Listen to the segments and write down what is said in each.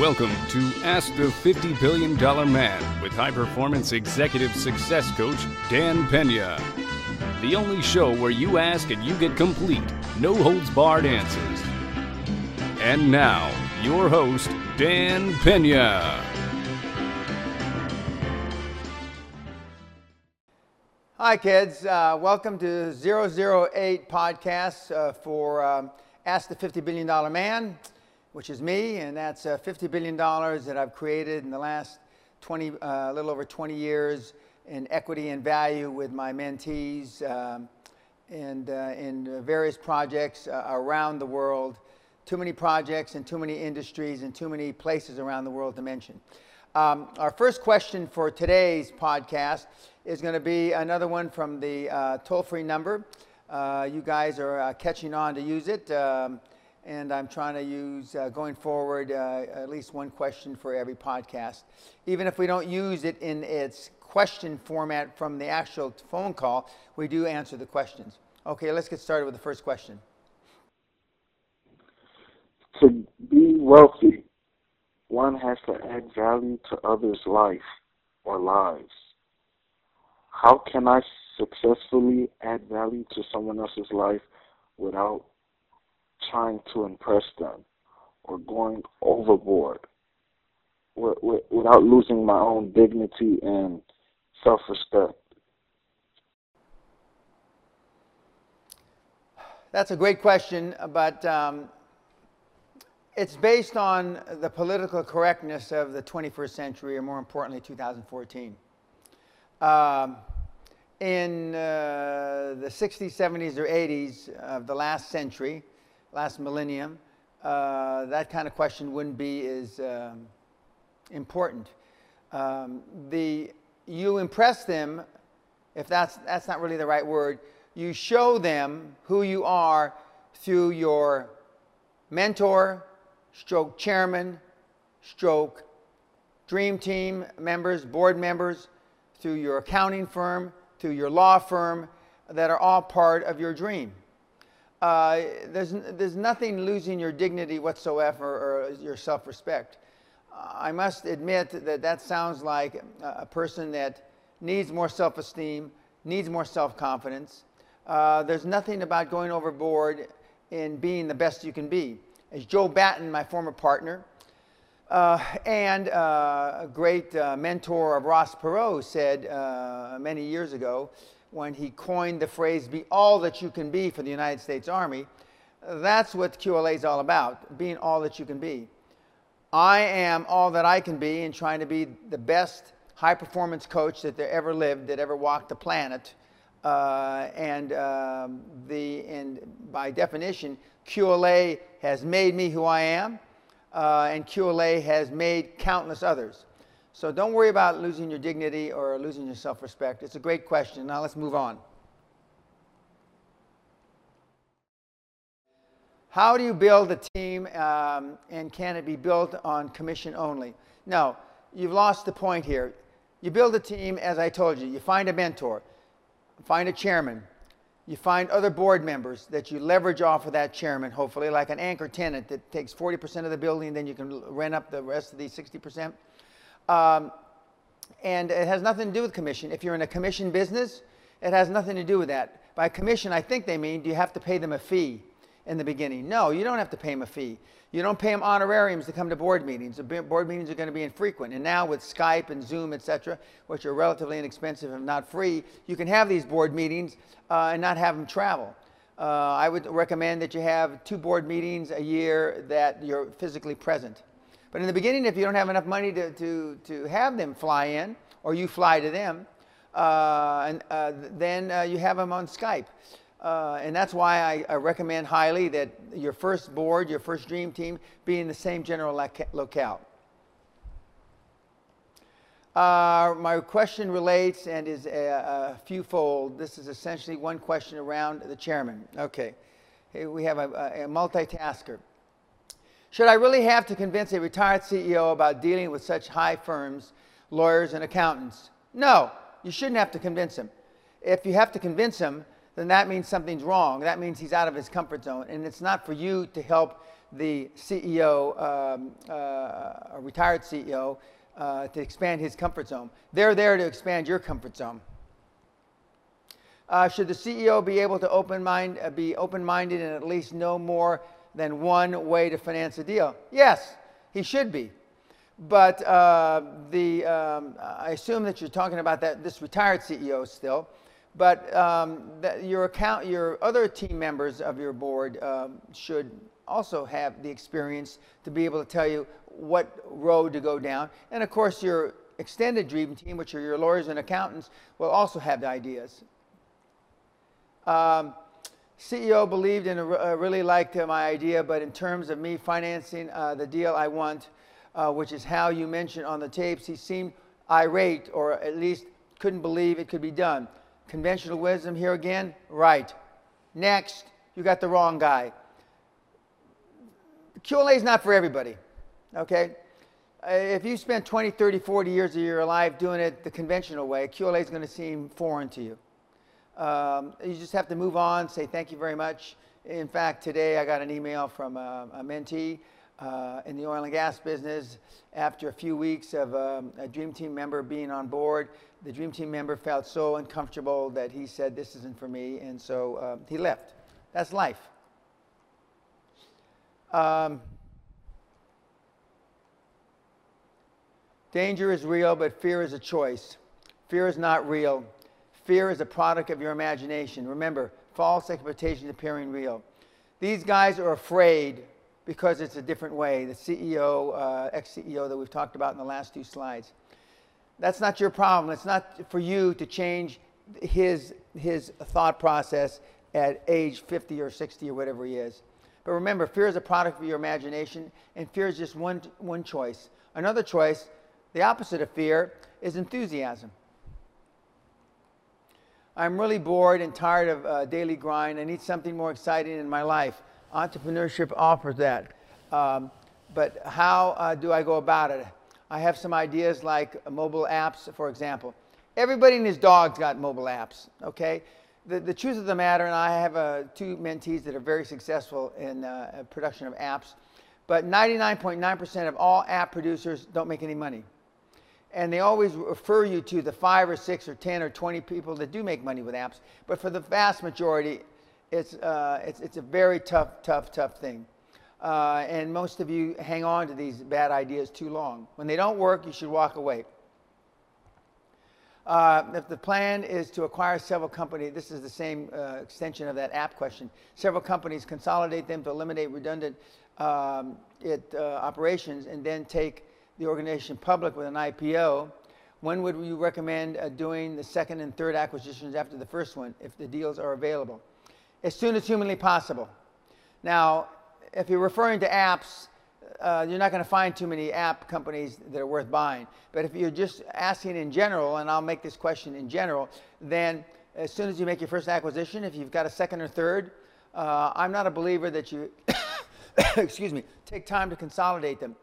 Welcome to Ask the $50 Billion Man with high performance executive success coach Dan Pena. The only show where you ask and you get complete, no holds barred answers. And now, your host, Dan Pena. Hi, kids. Uh, welcome to 008 podcast uh, for um, Ask the $50 Billion Man which is me, and that's uh, $50 billion that I've created in the last 20, uh, a little over 20 years in equity and value with my mentees um, and uh, in various projects uh, around the world. Too many projects and too many industries and too many places around the world to mention. Um, our first question for today's podcast is going to be another one from the uh, toll free number. Uh, you guys are catching on to use it. Um, and I'm trying to use uh, going forward uh, at least one question for every podcast. Even if we don't use it in its question format from the actual phone call, we do answer the questions. Okay, let's get started with the first question. To be wealthy, one has to add value to others' life or lives. How can I successfully add value to someone else's life without trying to impress them or going overboard without losing my own dignity and self respect. That's a great question, but um, it's based on the political correctness of the 21st century, or more importantly, 2014. Um, in uh, the 60s, 70s, or 80s of the last century, last millennium, uh, that kind of question wouldn't be as um, important. Um, the, you impress them, if that's, that's not really the right word, you show them who you are through your mentor, stroke chairman, stroke dream team members, board members, through your accounting firm, through your law firm, that are all part of your dream uh, there's, there's nothing losing your dignity whatsoever or your self respect. I must admit that that sounds like a person that needs more self esteem, needs more self confidence. Uh, there's nothing about going overboard in being the best you can be. As Joe Batten, my former partner, uh, and uh, a great uh, mentor of Ross Perot, said uh, many years ago, when he coined the phrase, be all that you can be for the United States Army. That's what QLA is all about, being all that you can be. I am all that I can be and trying to be the best high performance coach that there ever lived, that ever walked the planet. Uh, and, um, the, and by definition, QLA has made me who I am, uh, and QLA has made countless others. So don't worry about losing your dignity or losing your self respect. It's a great question. Now let's move on. How do you build a team um, and can it be built on commission only? No, you've lost the point here. You build a team, as I told you, you find a mentor, find a chairman, you find other board members that you leverage off of that chairman, hopefully, like an anchor tenant that takes 40% of the building, then you can rent up the rest of the 60%. Um, and it has nothing to do with commission. If you're in a commission business, it has nothing to do with that. By commission, I think they mean do you have to pay them a fee in the beginning? No, you don't have to pay them a fee. You don't pay them honorariums to come to board meetings. The board meetings are going to be infrequent. And now with Skype and Zoom, et cetera, which are relatively inexpensive and not free, you can have these board meetings uh, and not have them travel. Uh, I would recommend that you have two board meetings a year that you're physically present. But in the beginning, if you don't have enough money to, to, to have them fly in, or you fly to them, uh, and, uh, then uh, you have them on Skype. Uh, and that's why I, I, recommend highly that your first board, your first dream team, be in the same general locale. Uh, my question relates and is a, a few fold. This is essentially one question around the chairman. Okay. We have a, a multitasker. Should I really have to convince a retired CEO about dealing with such high firms, lawyers, and accountants? No, you shouldn't have to convince him. If you have to convince him, then that means something's wrong. That means he's out of his comfort zone. And it's not for you to help the CEO, um, uh, a retired CEO, uh, to expand his comfort zone. They're there to expand your comfort zone. Uh, should the CEO be able to open mind, be open-minded and at least know more than one way to finance a deal? Yes, he should be. But uh, the, um, I assume that you're talking about that this retired CEO still. But um, your account, your other team members of your board um, should also have the experience to be able to tell you what road to go down. And of course, your extended dream team, which are your lawyers and accountants, will also have the ideas. Um, CEO believed and uh, really liked uh, my idea, but in terms of me financing uh, the deal I want, uh, which is how you mentioned on the tapes, he seemed irate or at least couldn't believe it could be done. Conventional wisdom here again? Right. Next, you got the wrong guy. QLA is not for everybody, okay? Uh, if you spent 20, 30, 40 years of your life doing it the conventional way, QLA is going to seem foreign to you. Um, you just have to move on, say thank you very much. In fact, today I got an email from a, a mentee uh, in the oil and gas business after a few weeks of um, a Dream Team member being on board. The Dream Team member felt so uncomfortable that he said, This isn't for me, and so uh, he left. That's life. Um, danger is real, but fear is a choice. Fear is not real. Fear is a product of your imagination. Remember, false expectations appearing real. These guys are afraid because it's a different way. The CEO, uh, ex-CEO that we've talked about in the last two slides. That's not your problem. It's not for you to change his, his thought process at age 50 or 60 or whatever he is. But remember, fear is a product of your imagination, and fear is just one, one choice. Another choice, the opposite of fear, is enthusiasm. I'm really bored and tired of uh, daily grind. I need something more exciting in my life entrepreneurship offers that. Um, but how uh, do I go about it? I have some ideas like mobile apps, for example. Everybody and his dog's got mobile apps, okay? The, the truth of the matter, and I have uh, two mentees that are very successful in uh, production of apps, but 99.9% of all app producers don't make any money. And they always refer you to the five or six or 10 or 20 people that do make money with apps. But for the vast majority, it's, uh, it's, it's a very tough, tough, tough thing. Uh, and most of you hang on to these bad ideas too long. When they don't work, you should walk away. Uh, if the plan is to acquire several companies, this is the same uh, extension of that app question. Several companies, consolidate them to eliminate redundant um, it, uh, operations, and then take the organization public with an IPO. When would you recommend uh, doing the second and third acquisitions after the first one, if the deals are available? as soon as humanly possible. Now, if you're referring to apps, uh, you're not going to find too many app companies that are worth buying. But if you're just asking in general, and I'll make this question in general, then as soon as you make your first acquisition, if you've got a second or third, uh, I'm not a believer that you, excuse me, take time to consolidate them.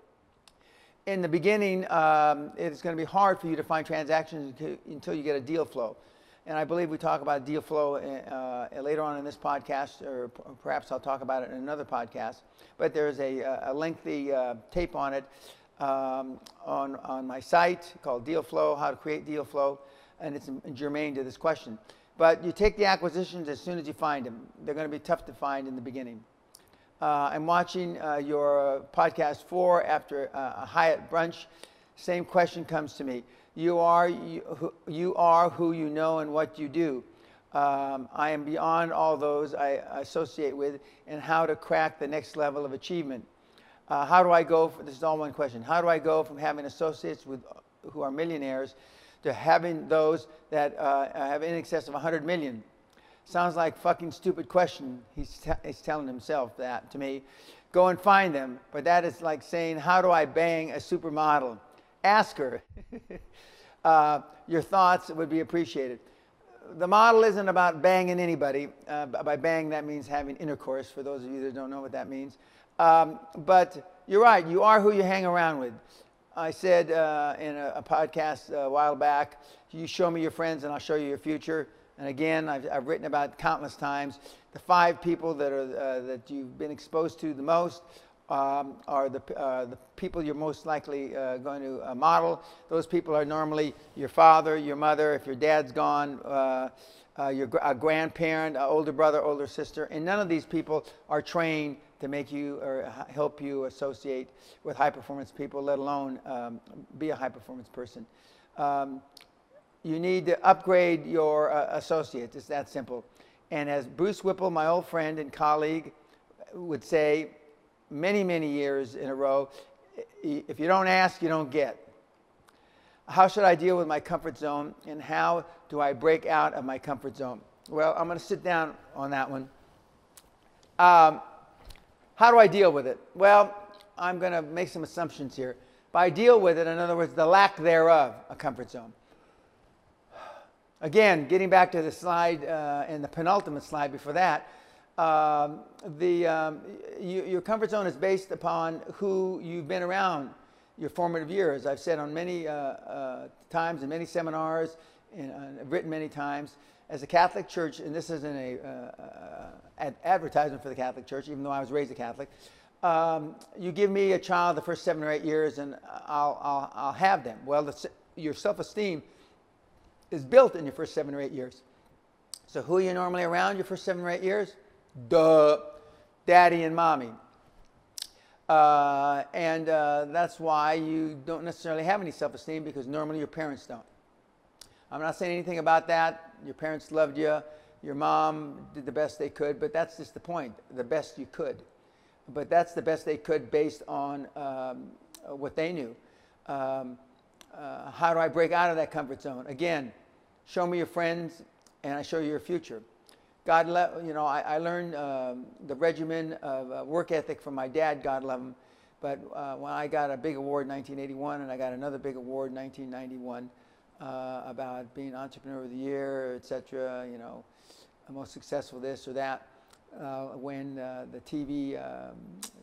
In the beginning, um, it's going to be hard for you to find transactions until you get a deal flow and I believe we talk about deal flow uh, uh, later on in this podcast, or perhaps I'll talk about it in another podcast. But there's a, a lengthy uh, tape on it um, on, on my site called Deal Flow, How to Create Deal Flow, and it's germane to this question. But you take the acquisitions as soon as you find them. They're going to be tough to find in the beginning. Uh, I'm watching uh, your podcast four after uh, a Hyatt brunch. Same question comes to me. You are, you, you are who you know and what you do. Um, I am beyond all those I associate with and how to crack the next level of achievement. Uh, how do I go, for, this is all one question, how do I go from having associates with, who are millionaires to having those that uh, have in excess of 100 million? Sounds like fucking stupid question. He's, he's telling himself that to me. Go and find them. But that is like saying, how do I bang a supermodel? Ask her. uh, your thoughts would be appreciated. The model isn't about banging anybody. Uh, by bang, that means having intercourse, for those of you that don't know what that means. Um, but you're right, you are who you hang around with. I said uh, in a, a podcast a while back, you show me your friends and I'll show you your future. And again, I've, I've written about countless times the five people that, are, uh, that you've been exposed to the most um, are the, uh, the people you're most likely uh, going to uh, model. Those people are normally your father, your mother, if your dad's gone, uh, uh, your gr- a grandparent, an older brother, older sister. And none of these people are trained to make you or help you associate with high performance people, let alone um, be a high performance person. Um, you need to upgrade your uh, associates. It's that simple. And as Bruce Whipple, my old friend and colleague, would say many, many years in a row, if you don't ask, you don't get. How should I deal with my comfort zone and how do I break out of my comfort zone? Well, I'm going to sit down on that one. Um, how do I deal with it? Well, I'm going to make some assumptions here. By deal with it, in other words, the lack thereof, a comfort zone. Again, getting back to the slide uh, and the penultimate slide before that, um, the, um, you, your comfort zone is based upon who you've been around your formative years. I've said on many uh, uh, times in many seminars, and uh, written many times, as a Catholic church, and this isn't a uh, uh, ad advertisement for the Catholic Church, even though I was raised a Catholic. Um, you give me a child the first seven or eight years, and I'll, I'll, I'll have them. Well, the, your self-esteem is built in your first seven or eight years. So who are you normally around your first seven or eight years? Duh, daddy and mommy. Uh, and uh, that's why you don't necessarily have any self-esteem because normally your parents don't. I'm not saying anything about that. Your parents loved you. Your mom did the best they could, but that's just the point, the best you could. But that's the best they could based on um, what they knew. Um, uh, how do I break out of that comfort zone? Again, show me your friends and I show you your future. God, let, you know, I, I learned um, the regimen of uh, work ethic from my dad, God love him. But uh, when I got a big award in 1981 and I got another big award in 1991 uh, about being entrepreneur of the year, etc., you know, most successful this or that, uh, when uh, the TV um,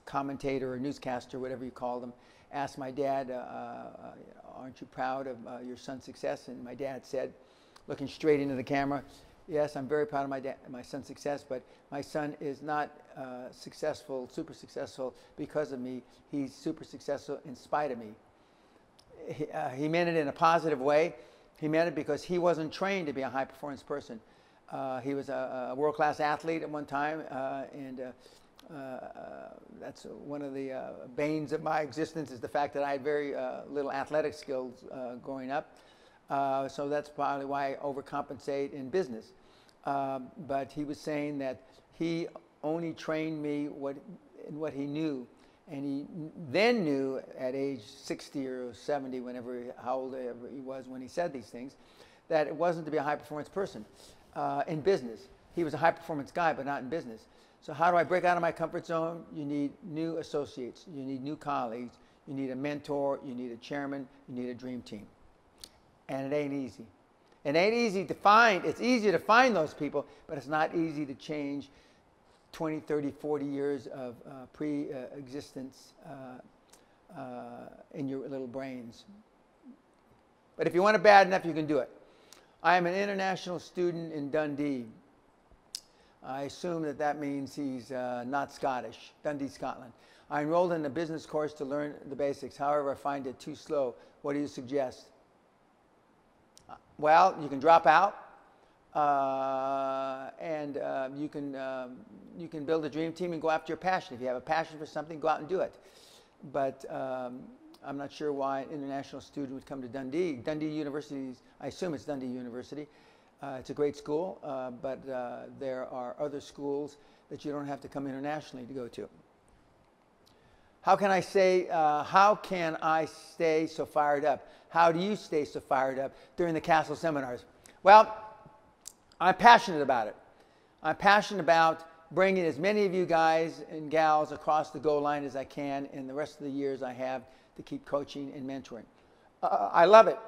commentator or newscaster, whatever you call them, asked my dad, uh, aren't you proud of your son's success? And my dad said, looking straight into the camera, yes, I'm very proud of my, my son's success, but my son is not uh, successful, super successful because of me. He's super successful in spite of me. He, uh, he meant it in a positive way. He meant it because he wasn't trained to be a high performance person. Uh, he was a, a world class athlete at one time, uh, and uh, uh, that's one of the banes of my existence is the fact that I had very little athletic skills growing up. So that's probably why I overcompensate in business. Um, but he was saying that he only trained me what, in what he knew. And he then knew at age 60 or 70, whenever, how old he was when he said these things, that it wasn't to be a high performance person uh, in business. He was a high performance guy, but not in business. So how do I break out of my comfort zone? You need new associates. You need new colleagues. You need a mentor. You need a chairman. You need a dream team. And it ain't easy. It ain't easy to find. It's easier to find those people, but it's not easy to change 20, 30, 40 years of uh, pre-existence uh, uh, in your little brains. But if you want it bad enough, you can do it. I am an international student in Dundee. I assume that that means he's uh, not Scottish, Dundee, Scotland. I enrolled in a business course to learn the basics. However, I find it too slow. What do you suggest? Well, you can drop out, uh, and uh, you can um, you can build a dream team and go after your passion. If you have a passion for something, go out and do it. But um, I'm not sure why an international student would come to Dundee. Dundee University, I assume it's Dundee University. Uh, it's a great school, uh, but uh, there are other schools that you don't have to come internationally to go to. How can I say, uh, how can I stay so fired up? How do you stay so fired up during the Castle seminars? Well, I'm passionate about it. I'm passionate about bringing as many of you guys and gals across the goal line as I can in the rest of the years I have to keep coaching and mentoring. Uh, I love it.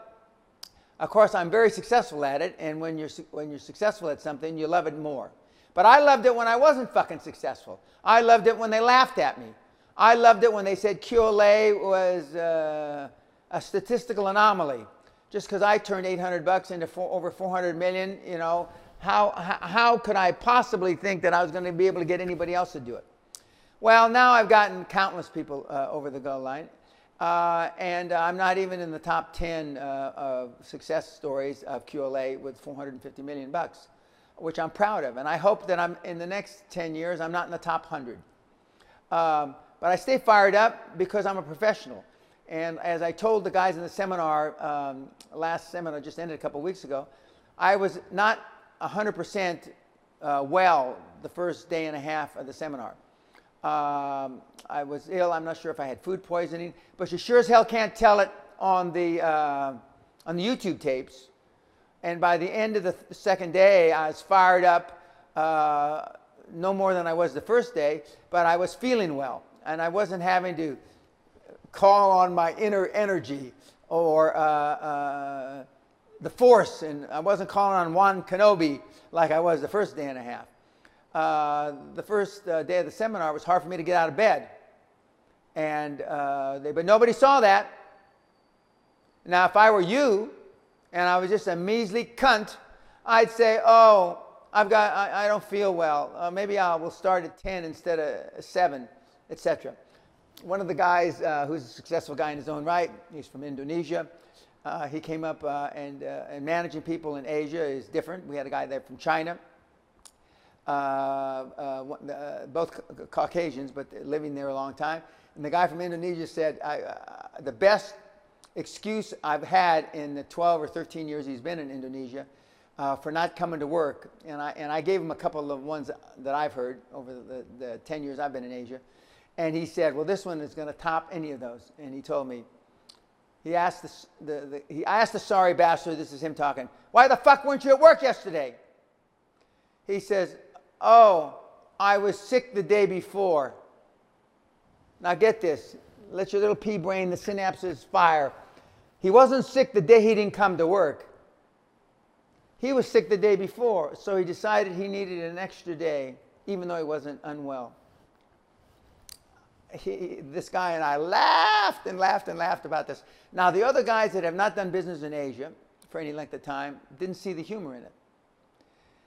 Of course, I'm very successful at it, and when you're, when you're successful at something, you love it more. But I loved it when I wasn't fucking successful. I loved it when they laughed at me. I loved it when they said QLA was uh, a statistical anomaly. Just because I turned 800 bucks into four, over 400 million, you know, how, how, could I possibly think that I was going to be able to get anybody else to do it? Well, now I've gotten countless people uh, over the goal line. Uh, and I'm not even in the top 10 uh, of success stories of QLA with 450 million bucks, which I'm proud of. And I hope that I'm in the next 10 years, I'm not in the top 100. Um, but I stay fired up because I'm a professional. And as I told the guys in the seminar, um, last seminar just ended a couple weeks ago, I was not 100% uh, well the first day and a half of the seminar. Um, I was ill. I'm not sure if I had food poisoning, but you sure as hell can't tell it on the, uh, on the YouTube tapes. And by the end of the th- second day, I was fired up, uh, no more than I was the first day, but I was feeling well. And I wasn't having to call on my inner energy or uh, uh the force. And I wasn't calling on Juan Kenobi like I was the first day and a half uh, the first uh, day of the seminar, was hard for me to get out of bed. And uh, they, but nobody saw that. Now, if I were you and I was just a measly cunt, I'd say, oh, I've got, I, I don't feel well. Uh, maybe I will start at 10 instead of 7, etc. One of the guys uh, who's a successful guy in his own right, he's from Indonesia. Uh, he came up and, and managing people in Asia is different. We had a guy there from China. Uh, uh, uh, both Caucasians, but living there a long time. And the guy from Indonesia said, the best excuse I've had in the 12 or 13 years he's been in Indonesia uh, for not coming to work. And I, and I gave him a couple of ones that I've heard over the, the 10 years I've been in Asia. And he said, well, this one is going to top any of those. And he told me, he asked the, the, the, he asked the sorry bastard, this is him talking, why the fuck weren't you at work yesterday? He says, Oh, I was sick the day before. Now get this. Let your little pea brain, the synapses fire. He wasn't sick the day he didn't come to work. He was sick the day before, so he decided he needed an extra day, even though he wasn't unwell. He, this guy and I laughed and laughed and laughed about this. Now, the other guys that have not done business in Asia for any length of time didn't see the humor in it.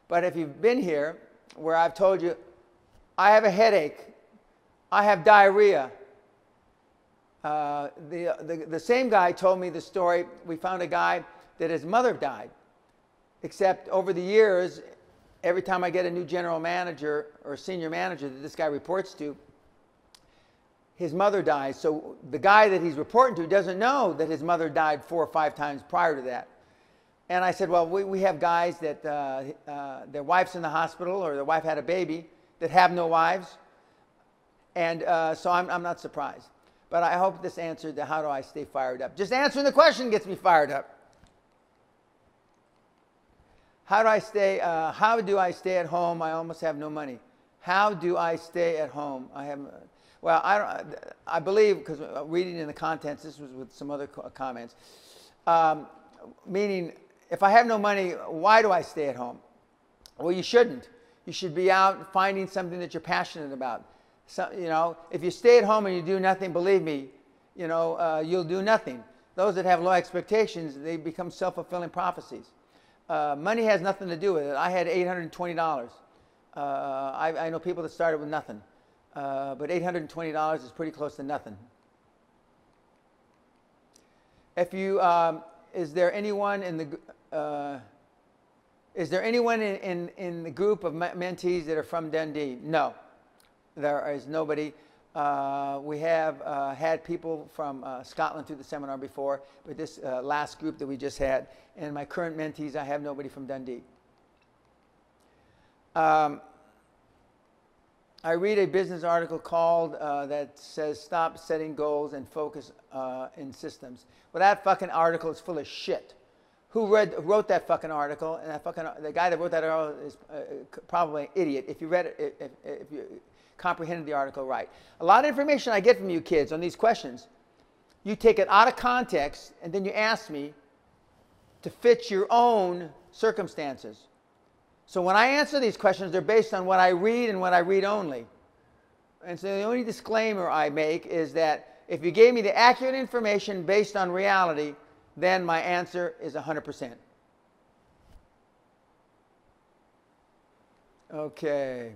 But if you've been here, where I've told you, I have a headache, I have diarrhea. Uh, the, the, the same guy told me the story. We found a guy that his mother died. Except over the years, every time I get a new general manager or senior manager that this guy reports to, his mother dies. So the guy that he's reporting to doesn't know that his mother died four or five times prior to that. And I said, well, we, we have guys that uh, uh, their wife's in the hospital or their wife had a baby that have no wives. And uh, so I'm, I'm not surprised. But I hope this answered the how do I stay fired up. Just answering the question gets me fired up. How do I stay, uh, how do I stay at home? I almost have no money. How do I stay at home? I have, well, I, don't, I believe, because reading in the contents, this was with some other comments, um, meaning if I have no money, why do I stay at home? Well, you shouldn't. You should be out finding something that you're passionate about. So, you know, if you stay at home and you do nothing, believe me, you know, uh, you'll do nothing. Those that have low expectations, they become self-fulfilling prophecies. Uh, money has nothing to do with it. I had $820. Uh, I, I, know people that started with nothing. Uh, but $820 is pretty close to nothing. If you, um, is there anyone in the, uh, is there anyone in, in, in, the group of mentees that are from Dundee? No, there is nobody. Uh, we have uh, had people from uh, Scotland through the seminar before, but this last group that we just had, and my current mentees, I have nobody from Dundee. Um, I read a business article called uh, that says stop setting goals and focus uh, in systems. Well, that fucking article is full of shit who read, wrote that fucking article, and that fucking, the guy that wrote that article is uh, probably an idiot if you read it, if, if you comprehended the article right. A lot of information I get from you kids on these questions, you take it out of context, and then you ask me to fit your own circumstances. So when I answer these questions, they're based on what I read and what I read only. And so the only disclaimer I make is that if you gave me the accurate information based on reality, then my answer is 100%. Okay.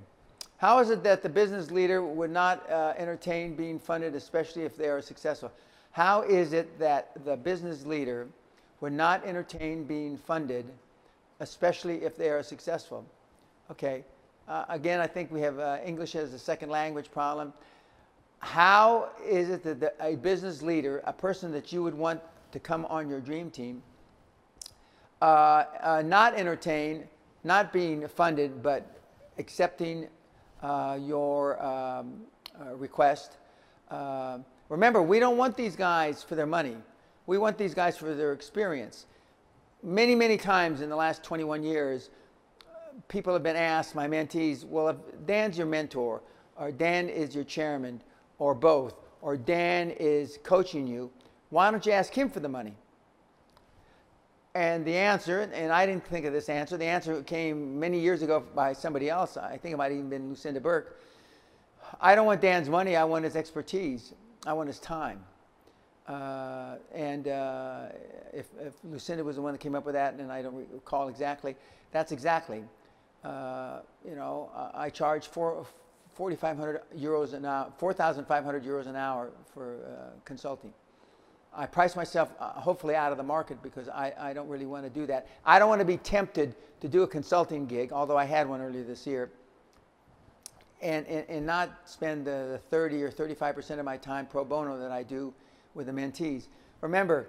How is it that the business leader would not uh, entertain being funded, especially if they are successful? How is it that the business leader would not entertain being funded, especially if they are successful? Okay. Uh, again, I think we have uh, English as a second language problem. How is it that the, a business leader, a person that you would want to come on your dream team, uh, uh, not entertain, not being funded, but accepting uh, your um, uh, request. Remember, we don't want these guys for their money. We want these guys for their experience. Many, many times in the last 21 years, people have been asked, my mentees, well, if Dan's your mentor, or Dan is your chairman, or both, or Dan is coaching you, why don't you ask him for the money? And the answer, and I didn't think of this answer, the answer came many years ago by somebody else. I think it might have even been Lucinda Burke. I don't want Dan's money, I want his expertise, I want his time. Uh, and uh, if, if, Lucinda was the one that came up with that, and I don't recall exactly, that's exactly. Uh, you know, I charge four, 4,500 euros an hour, 4,500 euros an hour for uh, consulting. I price myself uh, hopefully out of the market because I, I don't really want to do that. I don't want to be tempted to do a consulting gig, although I had one earlier this year, and, and, and not spend the 30 or 35% of my time pro bono that I do with the mentees. Remember,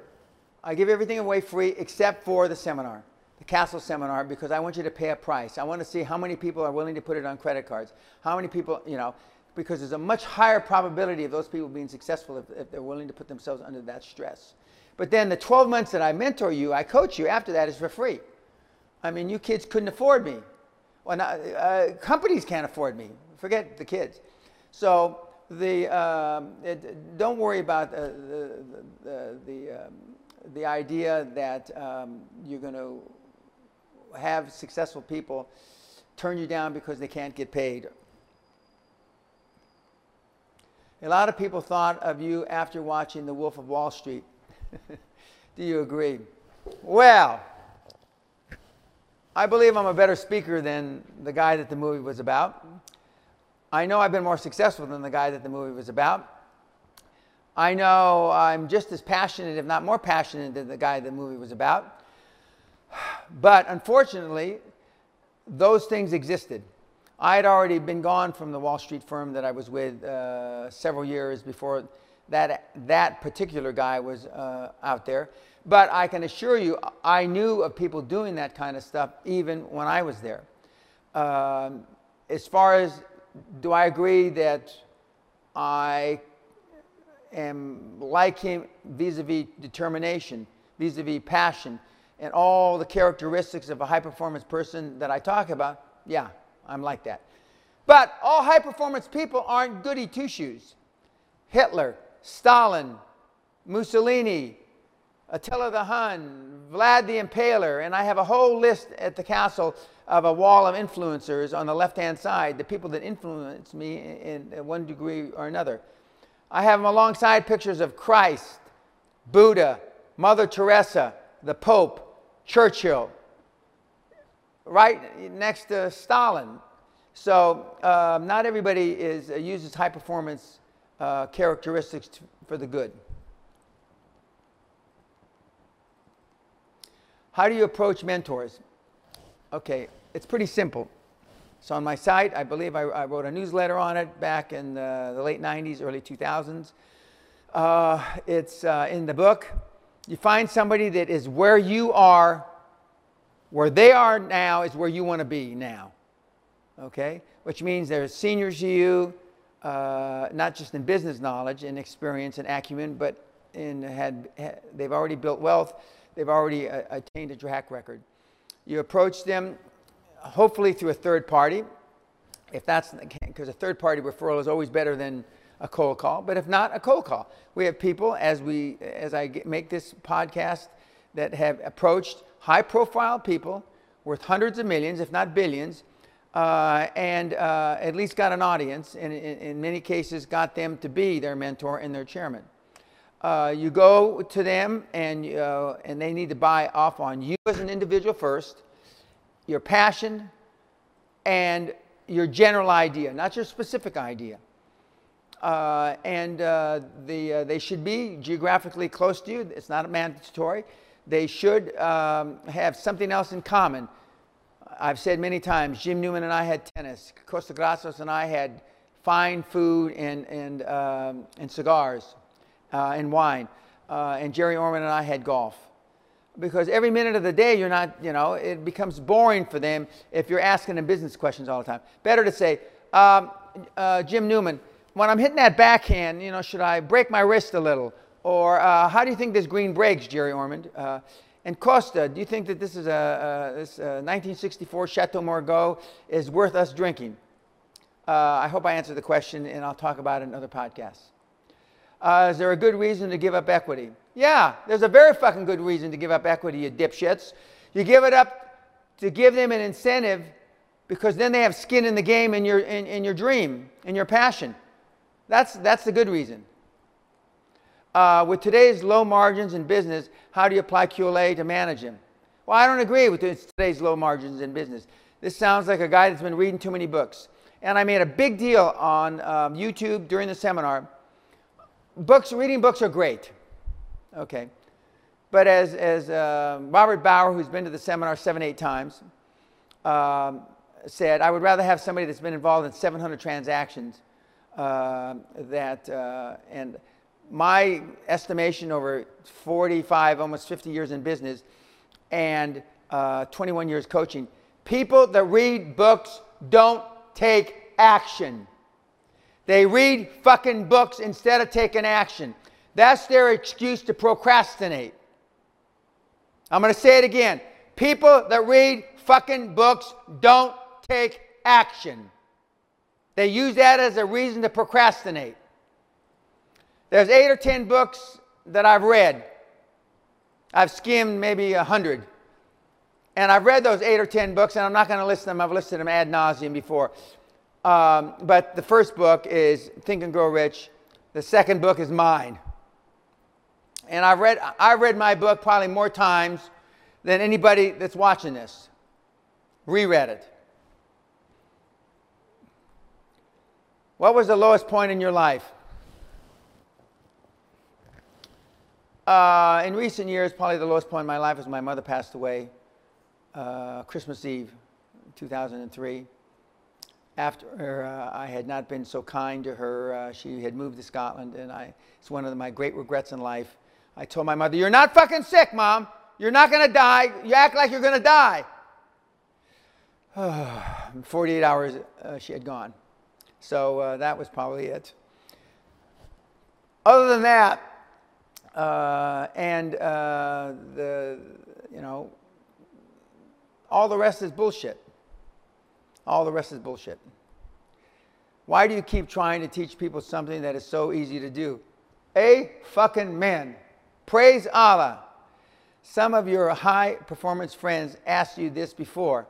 I give everything away free except for the seminar, the Castle seminar, because I want you to pay a price. I want to see how many people are willing to put it on credit cards. How many people, you know, because there's a much higher probability of those people being successful if, if, they're willing to put themselves under that stress. But then the 12 months that I mentor you, I coach you, after that is for free. I mean, you kids couldn't afford me. Well, not, uh, companies can't afford me. Forget the kids. So the, um, it, don't worry about the, the, the, um, the idea that um, you're going to have successful people turn you down because they can't get paid a lot of people thought of you after watching The Wolf of Wall Street. Do you agree? Well, I believe I'm a better speaker than the guy that the movie was about. I know I've been more successful than the guy that the movie was about. I know I'm just as passionate, if not more passionate, than the guy the movie was about. But unfortunately, those things existed. I had already been gone from the Wall Street firm that I was with uh, several years before that, that particular guy was uh, out there. But I can assure you, I knew of people doing that kind of stuff even when I was there. Um, as far as do I agree that I am like him vis a vis determination, vis a vis passion, and all the characteristics of a high performance person that I talk about? Yeah, I'm like that. But all high performance people aren't goody two shoes. Hitler, Stalin, Mussolini, Attila the Hun, Vlad the Impaler, and I have a whole list at the castle of a wall of influencers on the left hand side, the people that influence me in, in one degree or another. I have them alongside pictures of Christ, Buddha, Mother Teresa, the Pope, Churchill, right next to Stalin. So um, not everybody is, uh, uses high performance uh, characteristics to, for the good. How do you approach mentors? Okay, it's pretty simple. So on my site, I believe I, I wrote a newsletter on it back in the, the late 90s, early 2000s. Uh, it's uh, in the book. You find somebody that is where you are where they are now is where you want to be now. Okay? Which means they're seniors to you, uh, not just in business knowledge and experience and acumen, but in had, had they've already built wealth, they've already uh, attained a track record. You approach them hopefully through a third party. If that's because a third party referral is always better than a cold call, but if not, a cold call. We have people as we as I get, make this podcast that have approached high profile people worth hundreds of millions, if not billions, uh, and uh, at least got an audience, and in, in, many cases got them to be their mentor and their chairman. Uh, you go to them, and, uh, and they need to buy off on you as an individual first, your passion, and your general idea, not your specific idea. Uh, and uh, the, uh, they should be geographically close to you. It's not mandatory. They should um, have something else in common. I've said many times, Jim Newman and I had tennis. Costa Gracios and I had fine food and, and, um, and cigars uh, and wine. Uh, and Jerry Orman and I had golf. Because every minute of the day, you're not, you know, it becomes boring for them if you're asking them business questions all the time. Better to say, um, uh, Jim Newman, when I'm hitting that backhand, you know, should I break my wrist a little? Or uh, how do you think this green breaks, Jerry Ormond? Uh, and Costa, do you think that this is a, a this, 1964 Chateau Margaux is worth us drinking? Uh, I hope I answered the question, and I'll talk about it in other podcasts. Uh, is there a good reason to give up equity? Yeah, there's a very fucking good reason to give up equity, you dipshits. You give it up to give them an incentive because then they have skin in the game in your, in, in your dream, in your passion. That's, that's the good reason. Uh, with today's low margins in business, how do you apply QLA to manage them? Well, I don't agree with today's low margins in business. This sounds like a guy that's been reading too many books. And I made a big deal on um, YouTube during the seminar books, reading books are great. Okay. But as, as uh, Robert Bauer, who's been to the seminar seven, eight times, um, said, I would rather have somebody that's been involved in 700 transactions uh, that, uh, and my estimation over 45, almost 50 years in business and uh, 21 years coaching, people that read books don't take action. They read fucking books instead of taking action. That's their excuse to procrastinate. I'm going to say it again. People that read fucking books don't take action. They use that as a reason to procrastinate. There's eight or ten books that I've read. I've skimmed maybe a hundred. And I've read those eight or ten books, and I'm not going to list them. I've listed them ad nauseum before. Um, but the first book is Think and Grow Rich. The second book is mine. And I've read, I've read my book probably more times than anybody that's watching this. Reread it. What was the lowest point in your life? Uh, in recent years, probably the lowest point in my life was my mother passed away uh, Christmas Eve, 2003 after uh, I had not been so kind to her. Uh, she had moved to Scotland, and I, it's one of my great regrets in life. I told my mother, You're not fucking sick, Mom. You're not going to die. You act like you're going to die. 48 hours, uh, she had gone. So uh, that was probably it. Other than that, uh, and uh, the, you know, all the rest is bullshit. All the rest is bullshit. Why do you keep trying to teach people something that is so easy to do? A fucking man. Praise Allah. Some of your high performance friends asked you this before.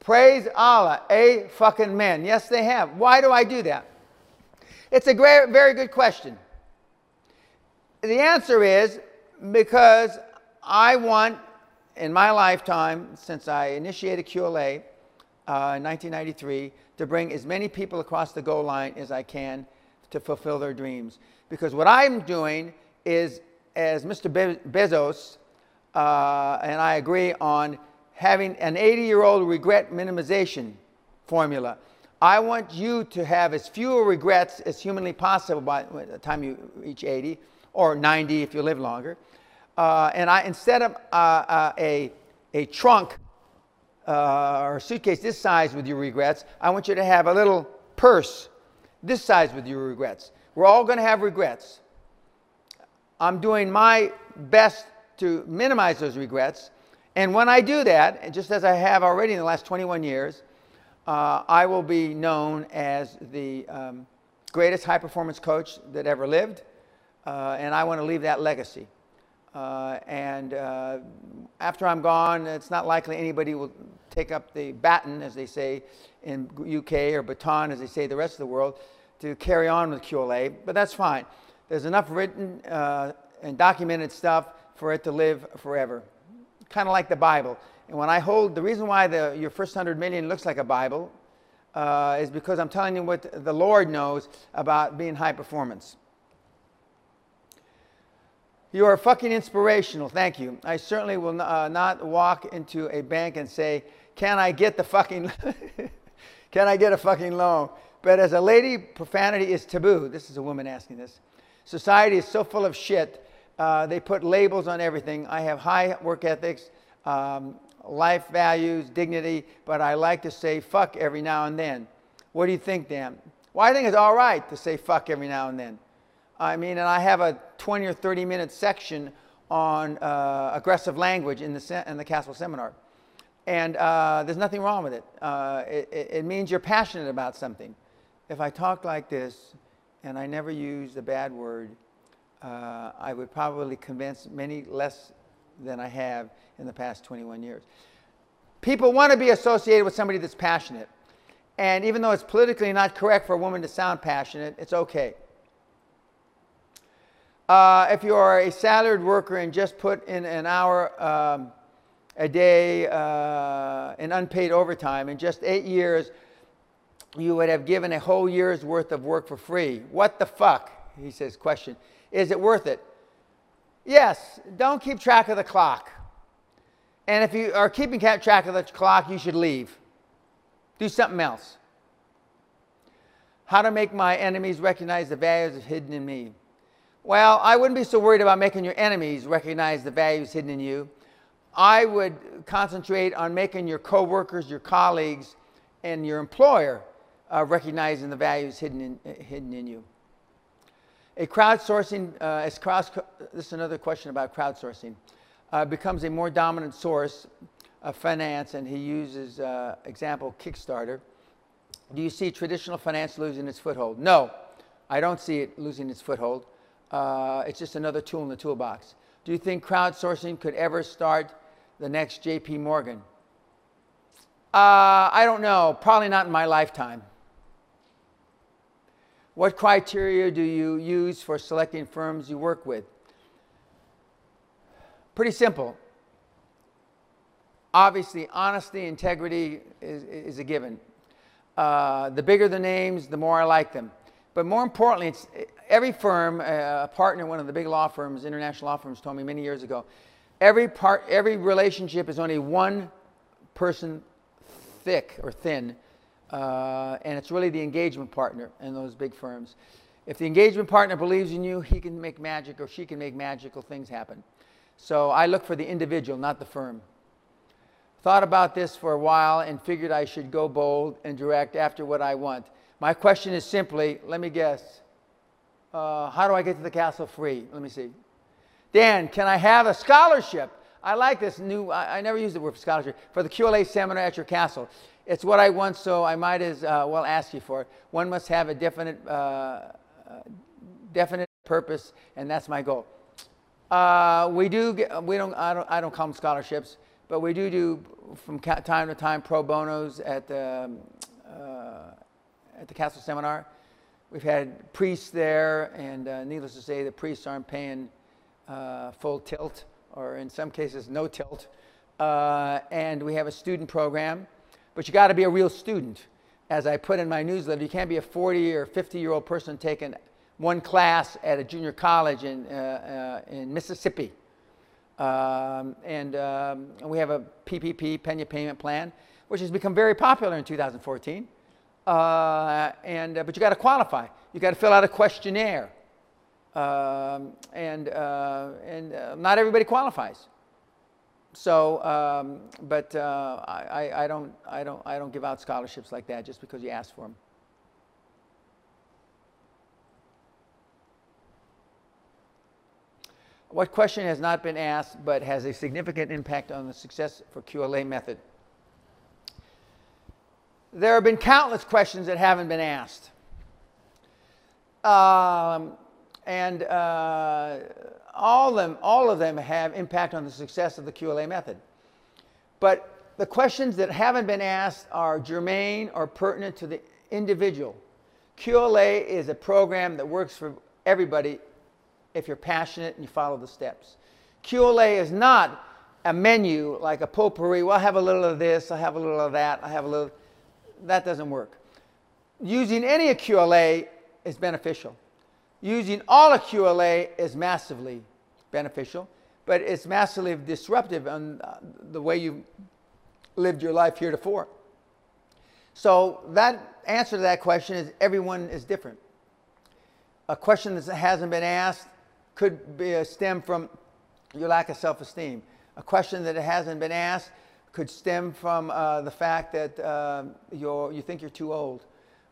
Praise Allah. A fucking man. Yes, they have. Why do I do that? It's a great, very good question. The answer is because I want, in my lifetime, since I initiated QLA, uh, in 1993 to bring as many people across the goal line as I can to fulfill their dreams. Because what I'm doing is, as Mr. Be- Bezos uh, and I agree on having an 80 year old regret minimization formula. I want you to have as few regrets as humanly possible by the time you reach 80 or 90 if you live longer. Uh, and I, instead of uh, uh, a, a trunk uh, or suitcase this size with your regrets. I want you to have a little purse this size with your regrets. We're all going to have regrets. I'm doing my best to minimize those regrets. And when I do that, just as I have already in the last 21 years, uh, I will be known as the um, greatest high performance coach that ever lived. Uh, and I want to leave that legacy. Uh, and uh, after I'm gone, it's not likely anybody will take up the baton, as they say in UK, or baton, as they say the rest of the world, to carry on with QLA. But that's fine. There's enough written uh, and documented stuff for it to live forever, kind of like the Bible. And when I hold the reason why the, your first hundred million looks like a Bible, uh, is because I'm telling you what the Lord knows about being high performance. You are fucking inspirational. Thank you. I certainly will uh, not walk into a bank and say, "Can I get the fucking Can I get a fucking loan?" But as a lady, profanity is taboo. This is a woman asking this. Society is so full of shit. Uh, they put labels on everything. I have high work ethics, um, life values, dignity, but I like to say fuck every now and then. What do you think, Dan? Well, I think it's all right to say fuck every now and then. I mean, and I have a 20 or 30 minute section on uh, aggressive language in the, in the Castle Seminar. And uh, there's nothing wrong with it. Uh, it. It means you're passionate about something. If I talk like this and I never use a bad word, uh, I would probably convince many less than I have in the past 21 years. People want to be associated with somebody that's passionate. And even though it's politically not correct for a woman to sound passionate, it's okay. Uh, if you are a salaried worker and just put in an hour um, a day uh, in unpaid overtime, in just eight years, you would have given a whole year's worth of work for free. What the fuck? He says, question. Is it worth it? Yes, don't keep track of the clock. And if you are keeping track of the clock, you should leave. Do something else. How to make my enemies recognize the values hidden in me. Well, I wouldn't be so worried about making your enemies recognize the values hidden in you. I would concentrate on making your coworkers, your colleagues, and your employer uh, recognizing the values hidden in, hidden in you. A crowdsourcing, uh, as cross, this is another question about crowdsourcing, uh, becomes a more dominant source of finance, and he uses uh, example Kickstarter. Do you see traditional finance losing its foothold? No, I don't see it losing its foothold. Uh, it's just another tool in the toolbox. Do you think crowdsourcing could ever start the next JP Morgan? Uh, I don't know. Probably not in my lifetime. What criteria do you use for selecting firms you work with? Pretty simple. Obviously, honesty, integrity is, is a given. Uh, the bigger the names, the more I like them. But more importantly, it's every firm, uh, a partner, one of the big law firms, international law firms, told me many years ago, every part, every relationship is only one person thick or thin, uh, and it's really the engagement partner in those big firms. If the engagement partner believes in you, he can make magic or she can make magical things happen. So I look for the individual, not the firm. Thought about this for a while and figured I should go bold and direct after what I want. My question is simply let me guess. Uh, how do I get to the castle free? Let me see. Dan, can I have a scholarship? I like this new, I, I never used the word scholarship, for the QLA seminar at your castle. It's what I want, so I might as uh, well ask you for it. One must have a definite, uh, uh definite purpose, and that's my goal. Uh, we do, get, we don't I, don't, I don't call them scholarships, but we do do from time to time pro bonos at the, um, uh, at the Castle Seminar. We've had priests there, and uh, needless to say, the priests aren't paying uh, full tilt, or in some cases, no tilt. Uh, and we have a student program, but you got to be a real student. As I put in my newsletter, you can't be a 40 or 50 year old person taking one class at a junior college in, uh, uh, in Mississippi. Um, and um, we have a PPP, Penny Payment Plan, which has become very popular in 2014. Uh, and, uh, but you got to qualify. You got to fill out a questionnaire. Um, and uh, and uh, not everybody qualifies. So, um, but I, I, don't, I, don't, I don't give out scholarships like that just because you ask for them. What question has not been asked but has a significant impact on the success for QLA method? There have been countless questions that haven't been asked. Um, and uh, all, of them, all of them have impact on the success of the QLA method. But the questions that haven't been asked are germane or pertinent to the individual. QLA is a program that works for everybody if you're passionate and you follow the steps. QLA is not a menu like a potpourri. Well, I have a little of this, I have a little of that, I have a little. That doesn't work. using any QLA is beneficial. Using all a QLA is massively beneficial, but it's massively disruptive on uh, the way you lived your life heretofore. So that answer to that question is everyone is different. A question that hasn't been asked could be a stem from your lack of self-esteem. A question that hasn't been asked could stem from uh, the fact that uh, you think you're too old.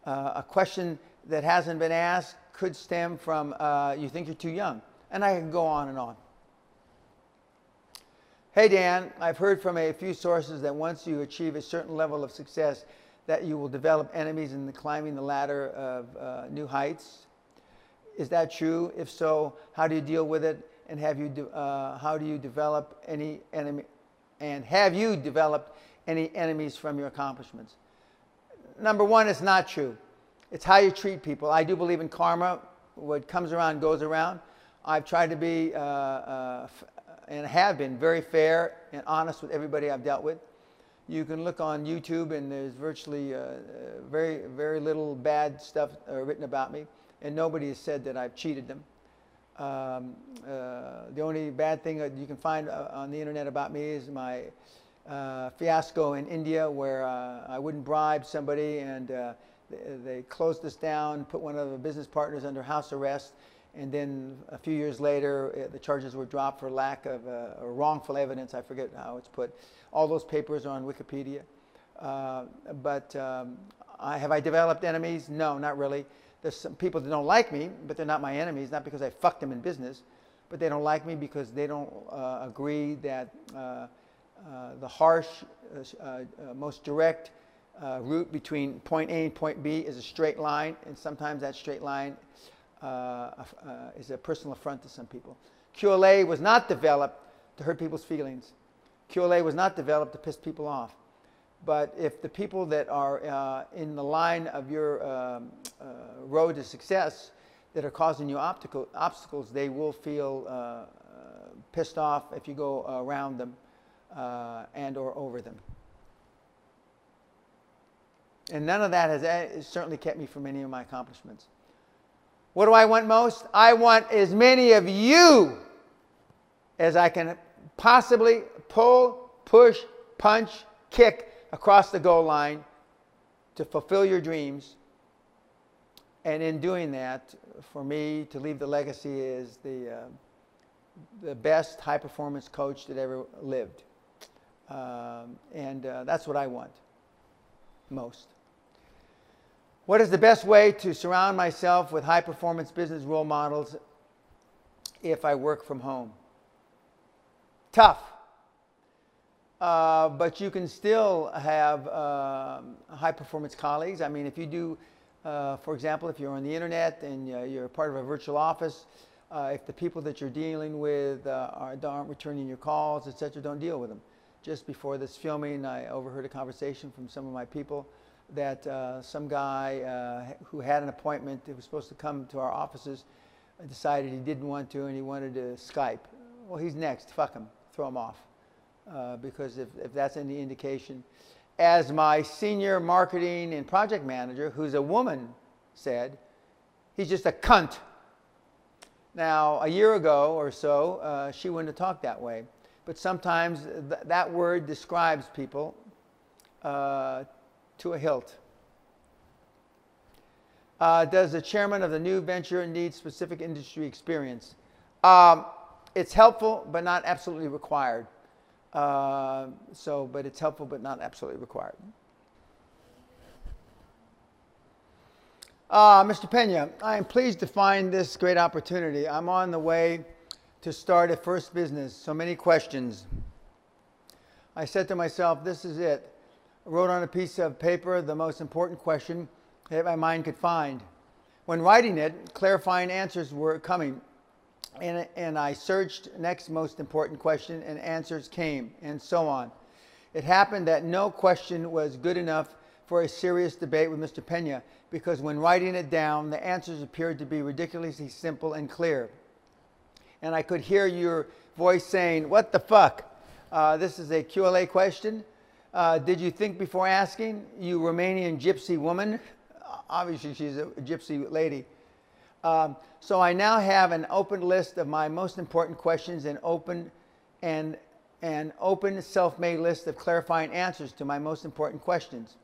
Uh, a question that hasn't been asked could stem from uh, you think you're too young. And I can go on and on. Hey Dan, I've heard from a few sources that once you achieve a certain level of success, that you will develop enemies in the climbing the ladder of uh, new heights. Is that true? If so, how do you deal with it? And have you uh, how do you develop any enemy? And have you developed any enemies from your accomplishments? Number one, it's not true. It's how you treat people. I do believe in karma. What comes around goes around. I've tried to be uh, uh, and have been very fair and honest with everybody I've dealt with. You can look on YouTube, and there's virtually uh, very, very little bad stuff uh, written about me, and nobody has said that I've cheated them. Um, uh, the only bad thing you can find on the internet about me is my fiasco in India, where I wouldn't bribe somebody and they closed us down, put one of the business partners under house arrest, and then a few years later, uh, the charges were dropped for lack of uh, wrongful evidence. I forget how it's put. All those papers are on Wikipedia. Uh, but um, I, have I developed enemies? No, not really. There's some people that don't like me, but they're not my enemies, not because I fucked them in business, but they don't like me because they don't uh, agree that uh, uh, the harsh, most direct, uh, route between point A and point B is a straight line, and sometimes that straight line uh, uh, is a personal affront to some people. QLA was not developed to hurt people's feelings. QLA was not developed to piss people off. But if the people that are uh, in the line of your um, uh, road to success that are causing you optical, obstacles, they will feel uh, pissed off if you go around them and or over them. And none of that has eh, certainly kept me from any of my accomplishments. What do I want most? I want as many of you as I can possibly pull, push, punch, kick across the goal line to fulfill your dreams. And in doing that, for me to leave the legacy is the, uh, the best high performance coach that ever lived. Um, and uh, that's what I want most. What is the best way to surround myself with high performance business role models if I work from home? Tough. Uh, but you can still have uh, high performance colleagues. I mean, if you do, uh, for example, if you're on the internet and uh, you're part of a virtual office, uh, if the people that you're dealing with uh, are, aren't returning your calls, etc., don't deal with them. Just before this filming, I overheard a conversation from some of my people that some guy who had an appointment that was supposed to come to our offices decided he didn't want to and he wanted to Skype. Well, he's next. Fuck him. Throw him off. Uh, because if, if that's any indication, as my senior marketing and project manager, who's a woman, said, he's just a cunt. Now, a year ago or so, uh, she wouldn't have talked that way. But sometimes th- that word describes people uh, to a hilt. Uh, does the chairman of the new venture need specific industry experience? Um, it's helpful, but not absolutely required. Uh, so, but it's helpful, but not absolutely required. Uh, Mr. Pena, I am pleased to find this great opportunity. I'm on the way to start a first business. So many questions. I said to myself, this is it I wrote on a piece of paper the most important question that my mind could find. When writing it, clarifying answers were coming. And, and I searched next most important question and answers came and so on. It happened that no question was good enough for a serious debate with Mr. Pena because when writing it down, the answers appeared to be ridiculously simple and clear. And I could hear your voice saying, What the fuck? Uh, this is a QLA question. Uh, did you think before asking, you Romanian gypsy woman? obviously she's a gypsy lady. Um, so I now have an open list of my most important questions and open and an open self-made list of clarifying answers to my most important questions.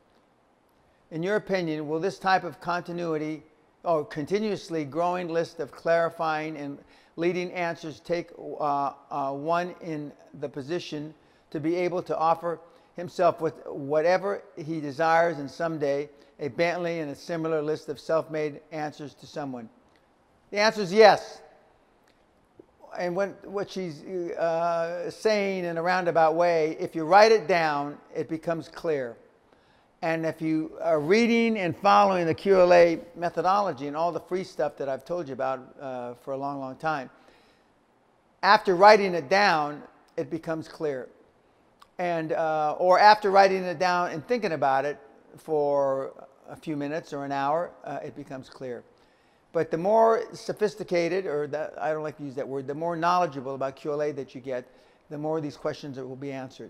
In your opinion, will this type of continuity or continuously growing list of clarifying and leading answers take uh, uh, one in the position to be able to offer himself with whatever he desires and someday a Bentley and a similar list of self-made answers to someone? The answer is yes. And what, what she's uh, saying in a roundabout way, if you write it down, it becomes clear. And if you are reading and following the QLA methodology and all the free stuff that I've told you about uh, for a long, long time, after writing it down, it becomes clear. And, uh, or after writing it down and thinking about it for a few minutes or an hour, uh, it becomes clear. But the more sophisticated, or that, I don't like to use that word, the more knowledgeable about QLA that you get, the more these questions will be answered.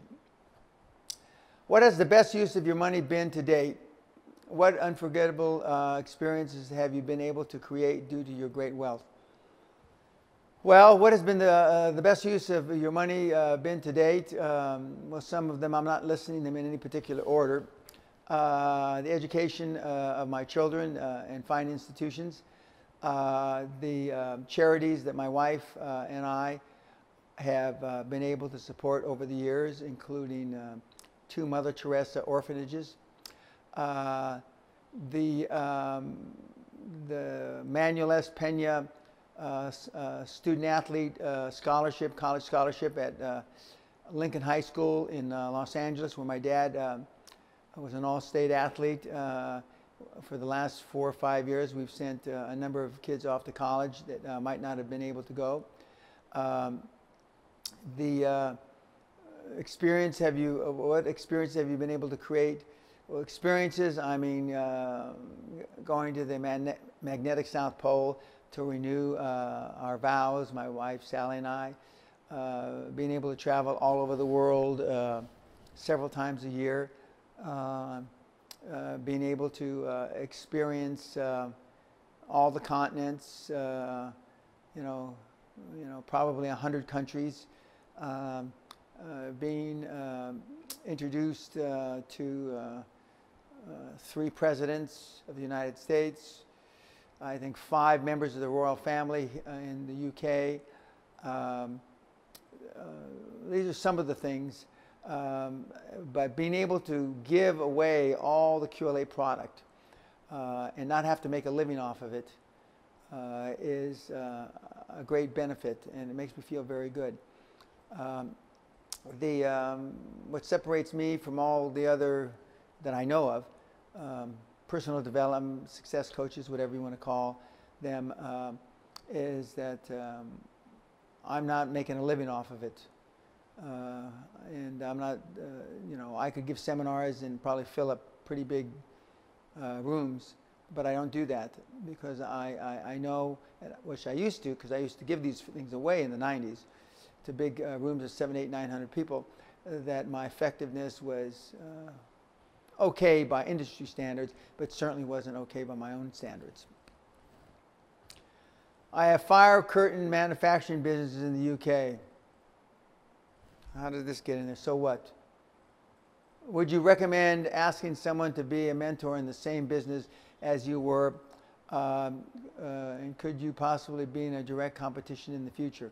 What has the best use of your money been to date? What unforgettable uh, experiences have you been able to create due to your great wealth? Well, what has been the, uh, the best use of your money uh, been to date? Um, well, some of them I'm not listing them in any particular order. Uh, the education uh, of my children uh, and fine institutions, the um, charities that my wife uh, and I have uh, been able to support over the years, including two Mother Teresa orphanages, uh, the, um, the Manuel S. Pena uh, uh, student athlete scholarship, college scholarship at Lincoln High School in Los Angeles, where my dad um, was an all-state athlete for the last four or five years, we've sent uh, a number of kids off to college that uh, might not have been able to go. Um, the uh, experience have you, uh, what experience have you been able to create? Well, experiences, I mean, uh, going to the magnetic South Pole to renew uh, our vows, my wife Sally and I, being able to travel all over the world several times a year. Uh, being able to uh, experience uh, all the continents, uh, you know, you know, probably 100 countries, um, uh, being introduced to three presidents of the United States, I think five members of the royal family in the UK. Um, these are some of the things um, but being able to give away all the QLA product uh, and not have to make a living off of it uh, is uh, a great benefit and it makes me feel very good. Um, the, um, what separates me from all the other that I know of, um, personal development, success coaches, whatever you want to call them, um, is that um, I'm not making a living off of it. Uh, and I'm not, uh, you know, I could give seminars and probably fill up pretty big uh, rooms, but I don't do that because I, I, I know, which I used to, because I used to give these things away in the 90s to big uh, rooms of seven, eight, nine hundred people, that my effectiveness was uh, okay by industry standards, but certainly wasn't okay by my own standards. I have fire curtain manufacturing businesses in the UK. How did this get in there? So what? Would you recommend asking someone to be a mentor in the same business as you were? Um, uh, and could you possibly be in a direct competition in the future?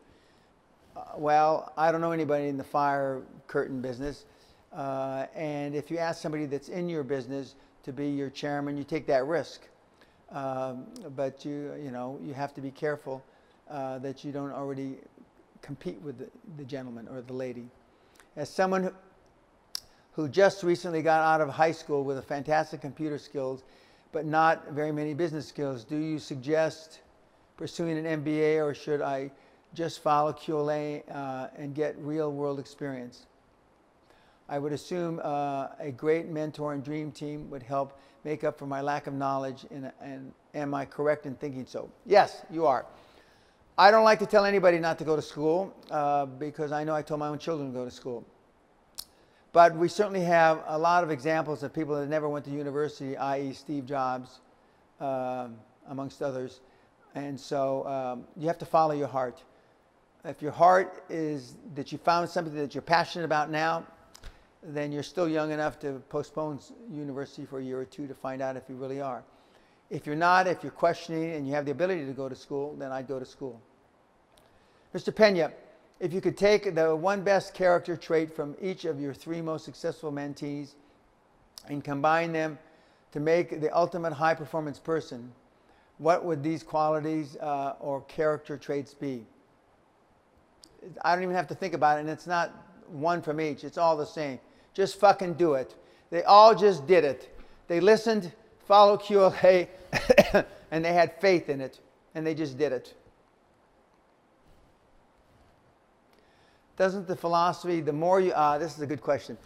Uh, well, I don't know anybody in the fire curtain business. Uh, and if you ask somebody that's in your business to be your chairman, you take that risk. Um, but you, you know, you have to be careful uh, that you don't already compete with the, the gentleman or the lady. As someone who, just recently got out of high school with a fantastic computer skills, but not very many business skills, do you suggest pursuing an MBA or should I just follow QLA uh, and get real world experience? I would assume uh, a great mentor and dream team would help make up for my lack of knowledge and am I correct in thinking so? Yes, you are. I don't like to tell anybody not to go to school uh, because I know I told my own children to go to school. But we certainly have a lot of examples of people that never went to university, i.e. Steve Jobs, um, amongst others. And so um, you have to follow your heart. If your heart is that you found something that you're passionate about now, then you're still young enough to postpone university for a year or two to find out if you really are. If you're not, if you're questioning and you have the ability to go to school, then I'd go to school. Mr. Pena, if you could take the one best character trait from each of your three most successful mentees and combine them to make the ultimate high performance person, what would these qualities uh, or character traits be? I don't even have to think about it, and it's not one from each, it's all the same. Just fucking do it. They all just did it. They listened, followed QLA, and they had faith in it, and they just did it. Doesn't the philosophy, the more you, uh, this is a good question.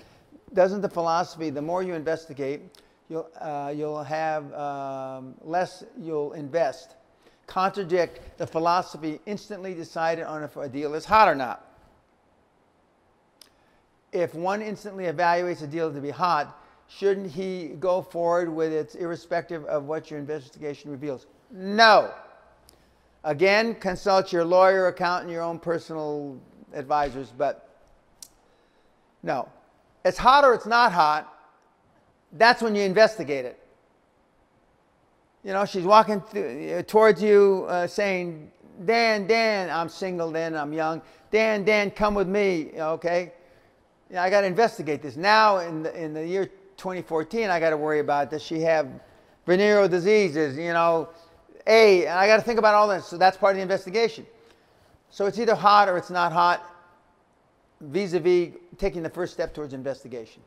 Doesn't the philosophy, the more you investigate, you'll, uh, you'll have um, less you'll invest, contradict the philosophy instantly decided on if a deal is hot or not? if one instantly evaluates a deal to be hot, shouldn't he go forward with it irrespective of what your investigation reveals? No. Again, consult your lawyer, accountant, your own personal advisors, but no. It's hot or it's not hot. That's when you investigate it. You know, she's walking th- uh, towards you uh, saying, Dan, Dan, I'm single then, I'm young. Dan, Dan, come with me, okay? know, I got to investigate this. Now, in the, in the year 2014, I got to worry about does she have venereal diseases, you know, A, and I got to think about all this. So that's part of the investigation. So it's either hot or it's not hot, vis a vis taking the first step towards investigation.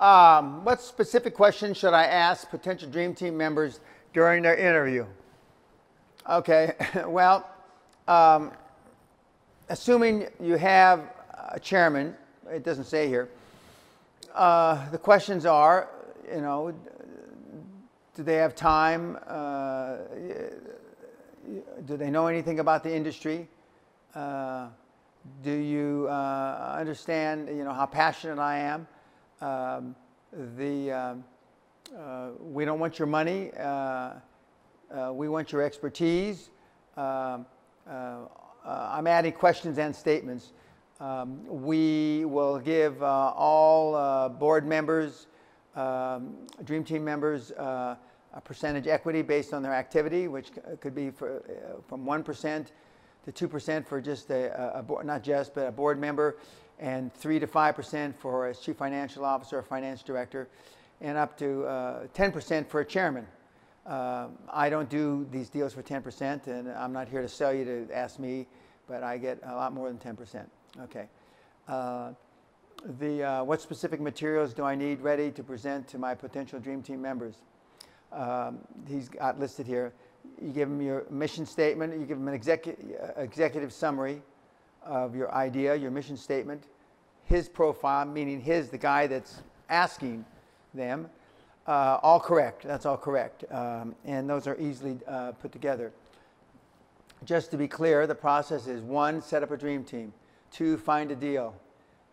Um, what specific questions should I ask potential Dream Team members during their interview? Okay, well, um, assuming you have a chairman, it doesn't say here, uh, the questions are, you know, do they have time? Uh, do they know anything about the industry? Uh, do you uh, understand, you know, how passionate I am? Um, the, um, uh, we don't want your money. Uh, we want your expertise. Um, uh, I'm adding questions and statements. Um, we will give uh, all uh, board members, um, Dream Team members, uh, a percentage equity based on their activity, which could be for, uh, from 1% to 2% for just a, a, board, not just, but a board member, and 3 to 5% for a chief financial officer or finance director, and up to 10% uh, for a chairman. Uh, I don't do these deals for 10%, and I'm not here to sell you to ask me, but I get a lot more than 10%. Okay. Uh, the, uh, what specific materials do I need ready to present to my potential Dream Team members? Um, he's got listed here. You give them your mission statement, you give them an execu executive summary of your idea, your mission statement, his profile, meaning his, the guy that's asking them, uh, all correct. That's all correct. Um, and those are easily uh, put together. Just to be clear, the process is one, set up a dream team. Two, find a deal.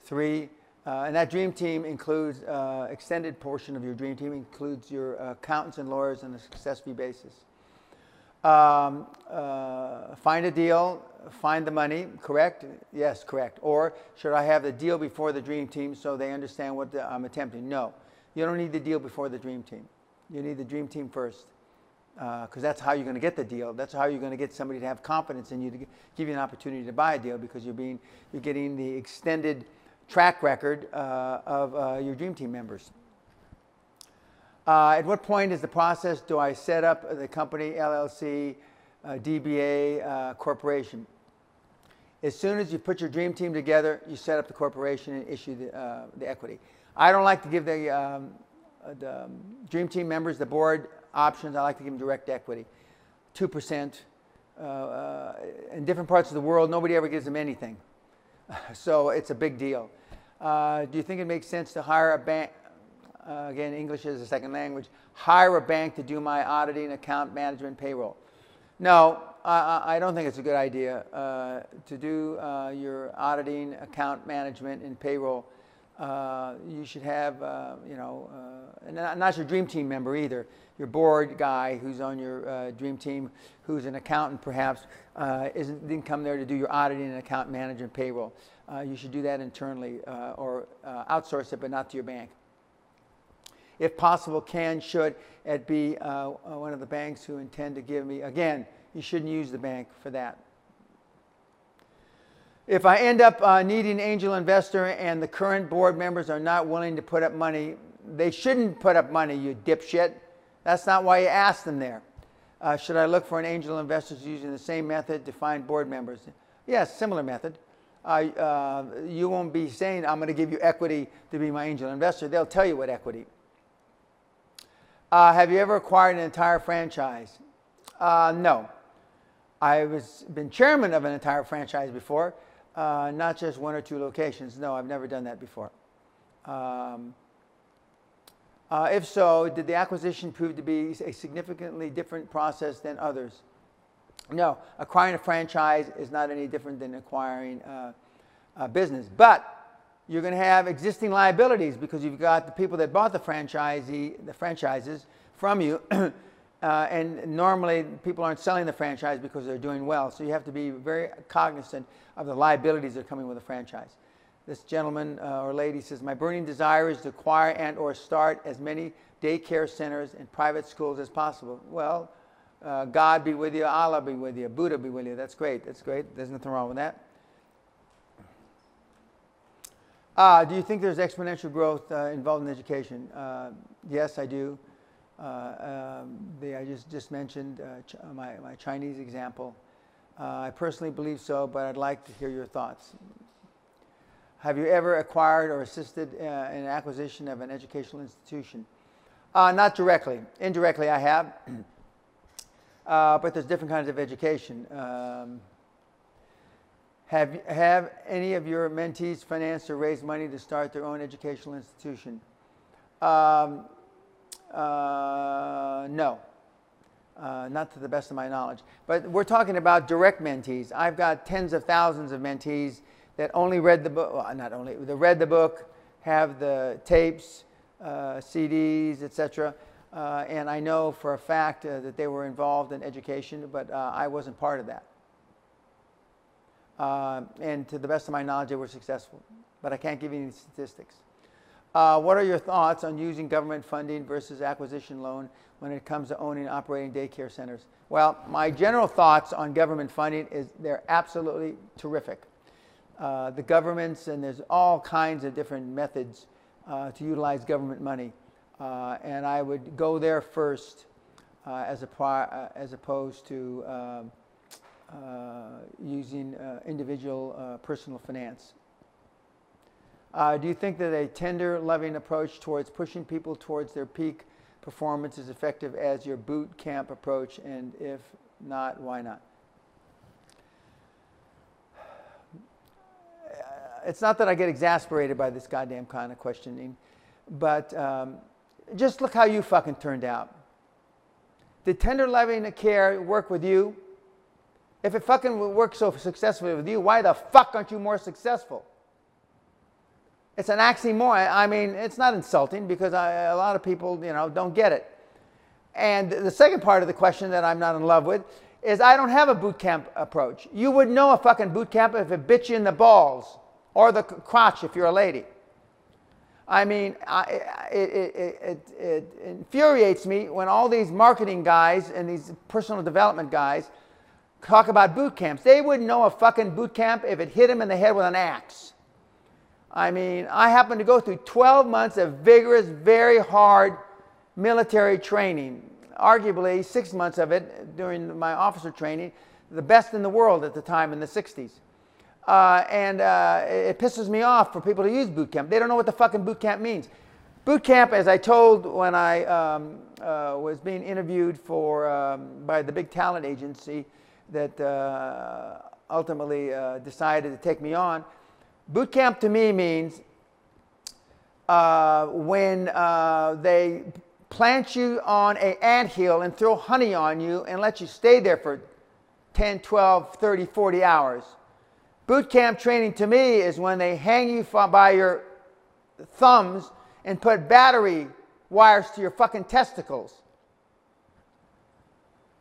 Three, uh, and that dream team includes uh, extended portion of your dream team includes your accountants and lawyers on a success fee basis. Um, uh, find a deal, find the money, correct? Yes, correct. Or should I have the deal before the dream team so they understand what the, I'm attempting? No. You don't need the deal before the dream team. You need the dream team first because uh, that's how you're going to get the deal. That's how you're going to get somebody to have confidence in you to give you an opportunity to buy a deal because you're being you're getting the extended track record uh, of uh, your dream team members. Uh, at what point is the process do I set up the company LLC, uh, DBA uh, corporation? As soon as you put your dream team together, you set up the corporation and issue the, the equity. I don't like to give the, um, the um, Dream Team members, the board options. I like to give them direct equity, 2%. Uh, uh, in different parts of the world, nobody ever gives them anything. so it's a big deal. Uh, do you think it makes sense to hire a bank? Uh, again, English is a second language. Hire a bank to do my auditing, account management, payroll. No, I, I don't think it's a good idea uh, to do your auditing, account management, and payroll Uh, you should have, uh, you know, uh, and not, your dream team member either. Your board guy who's on your uh, dream team, who's an accountant perhaps, uh, isn't, didn't come there to do your auditing and account management payroll. Uh, you should do that internally or outsource it, but not to your bank. If possible, can, should it be one of the banks who intend to give me, again, you shouldn't use the bank for that. If I end up uh, needing angel investor and the current board members are not willing to put up money, they shouldn't put up money, you dipshit. That's not why you asked them there. Uh, should I look for an angel investor using the same method to find board members? Yes, similar method. Uh, you won't be saying, I'm going to give you equity to be my angel investor. They'll tell you what equity. Uh, have you ever acquired an entire franchise? Uh, no. I've been chairman of an entire franchise before. Uh, not just one or two locations. No, I've never done that before. Um, uh, if so, did the acquisition prove to be a significantly different process than others? No, acquiring a franchise is not any different than acquiring uh, a business. But you're going to have existing liabilities because you've got the people that bought the franchisee, the franchises from you. Uh, and normally people aren't selling the franchise because they're doing well. So you have to be very cognizant of the liabilities that are coming with a franchise. This gentleman uh, or lady says, my burning desire is to acquire and or start as many daycare centers and private schools as possible. Well, uh, God be with you, Allah be with you, Buddha be with you. That's great. That's great. There's nothing wrong with that. Uh, do you think there's exponential growth uh, involved in education? Uh, yes, I do. Uh, um, the, I just, just mentioned uh, my, my Chinese example. I personally believe so, but I'd like to hear your thoughts. Have you ever acquired or assisted in an acquisition of an educational institution? not directly. Indirectly, I have. but there's different kinds of education. Um, have, have any of your mentees financed or raised money to start their own educational institution? Um, uh, no. Uh, not to the best of my knowledge. But we're talking about direct mentees. I've got tens of thousands of mentees that only read the book, well, not only, they read the book, have the tapes, uh, CDs, etc. Uh, and I know for a fact uh, that they were involved in education, but uh, I wasn't part of that. Uh, and to the best of my knowledge, they were successful. But I can't give you any statistics. Uh, what are your thoughts on using government funding versus acquisition loan when it comes to owning and operating daycare centers? Well, my general thoughts on government funding is they're absolutely terrific. Uh, the governments, and there's all kinds of different methods uh, to utilize government money. Uh, and I would go there first uh, as, a uh, as opposed to um, using individual personal finance. Do you think that a tender, loving approach towards pushing people towards their peak performance is effective as your boot camp approach? And if not, why not? It's not that I get exasperated by this goddamn kind of questioning, but um, just look how you fucking turned out. Did tender, loving care work with you? If it fucking worked so successfully with you, why the fuck aren't you more successful? It's an oxymoron. I mean, it's not insulting because I, a lot of people, you know, don't get it. And the second part of the question that I'm not in love with is I don't have a boot camp approach. You would know a fucking boot camp if it bit you in the balls or the crotch if you're a lady. I mean, I, it, it, it, it, infuriates me when all these marketing guys and these personal development guys talk about boot camps. They wouldn't know a fucking boot camp if it hit them in the head with an axe. I mean, I happened to go through 12 months of vigorous, very hard military training. Arguably, six months of it during my officer training, the best in the world at the time in the 60s. Uh, and uh, it pisses me off for people to use boot camp. They don't know what the fucking boot camp means. Boot camp, as I told when I um, uh, was being interviewed for um, by the big talent agency that uh, ultimately uh, decided to take me on, Boot camp to me means uh, when they plant you on an ant hill and throw honey on you and let you stay there for 10, 12, 30, 40 hours. Boot camp training to me is when they hang you by your thumbs and put battery wires to your fucking testicles.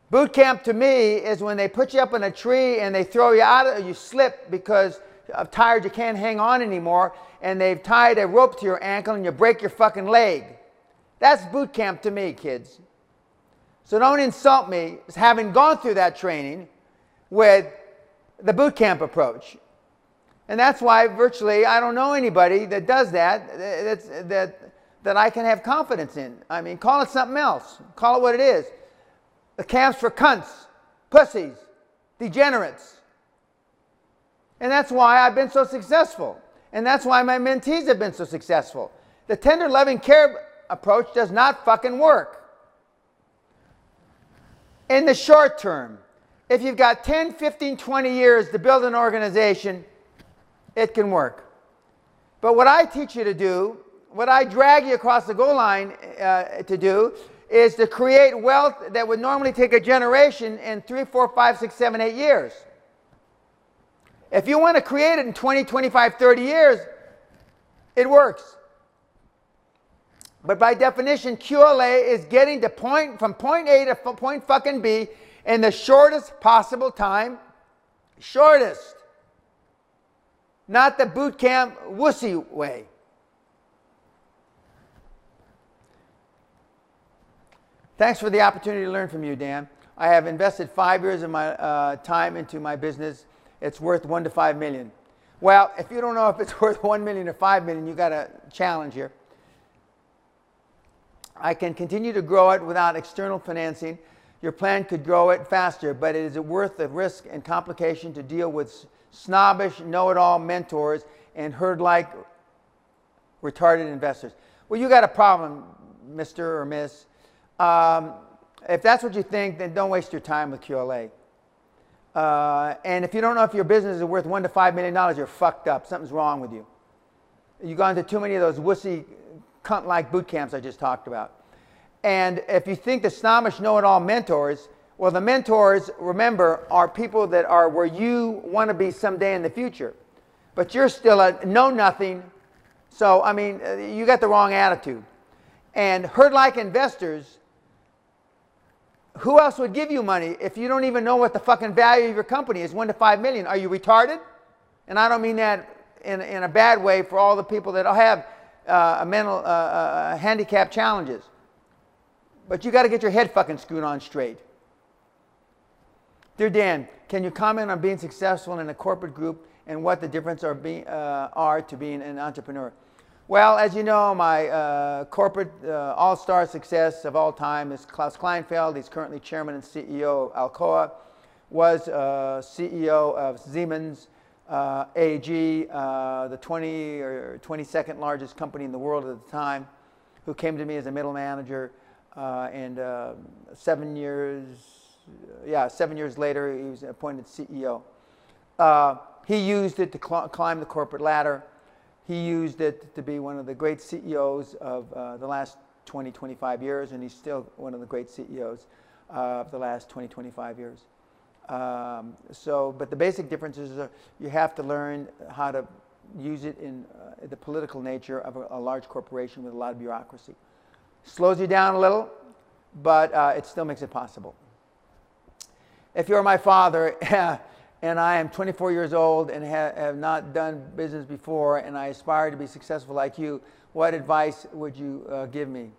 Boot camp to me is when they put you up in a tree and they throw you out, of, you slip because of tired you can't hang on anymore, and they've tied a rope to your ankle and you break your fucking leg. That's boot camp to me, kids. So don't insult me as having gone through that training with the boot camp approach. And that's why virtually I don't know anybody that does that, that's, that, that I can have confidence in. I mean, call it something else. Call it what it is. The camps for cunts, pussies, degenerates. And that's why I've been so successful. And that's why my mentees have been so successful. The tender loving care approach does not fucking work. In the short term, if you've got 10, 15, 20 years to build an organization, it can work. But what I teach you to do, what I drag you across the goal line uh, to do, is to create wealth that would normally take a generation in three, four, five, six, seven, eight years. If you want to create it in 20, 25, 30 years, it works. But by definition, QLA is getting to point from point A to point fucking B in the shortest possible time. Shortest. Not the boot camp wussy way. Thanks for the opportunity to learn from you, Dan. I have invested five years of my uh, time into my business. It's worth one to five million. Well, if you don't know if it's worth one million or five million, you got a challenge here. I can continue to grow it without external financing. Your plan could grow it faster, but it is worth the risk and complication to deal with snobbish, know-it-all mentors and herd-like retarded investors. Well, you got a problem, Mr. or Miss. Um, if that's what you think, then don't waste your time with QLA. Uh, and if you don't know if your business is worth one to five million dollars, you're fucked up. Something's wrong with you. You've gone to too many of those wussy, cunt-like boot camps I just talked about. And if you think the snobbish know-it-all mentors, well, the mentors, remember, are people that are where you want to be someday in the future. But you're still a know-nothing. So, I mean, uh, you got the wrong attitude. And herd-like investors who else would give you money if you don't even know what the fucking value of your company is? One to five million. Are you retarded? And I don't mean that in, in a bad way for all the people that have uh, a mental uh, uh, handicap challenges. But you got to get your head fucking screwed on straight. Dear Dan, can you comment on being successful in a corporate group and what the difference are, be, uh, are to being an entrepreneur? Well, as you know, my uh, corporate uh, all-star success of all time is Klaus Kleinfeld. He's currently chairman and CEO of Alcoa, was uh, CEO of Siemens uh, AG, uh, the 20 or 22nd largest company in the world at the time, who came to me as a middle manager. And seven years, yeah, seven years later, he was appointed CEO. he used it to cl climb the corporate ladder. He used it to be one of the great CEOs of uh, the last 20, 25 years, and he's still one of the great CEOs uh, of the last 20, 25 years. Um, so, but the basic difference is uh, you have to learn how to use it in uh, the political nature of a, a, large corporation with a lot of bureaucracy. Slows you down a little, but uh, it still makes it possible. If you're my father, and I am 24 years old and ha have not done business before, and I aspire to be successful like you, what advice would you uh, give me?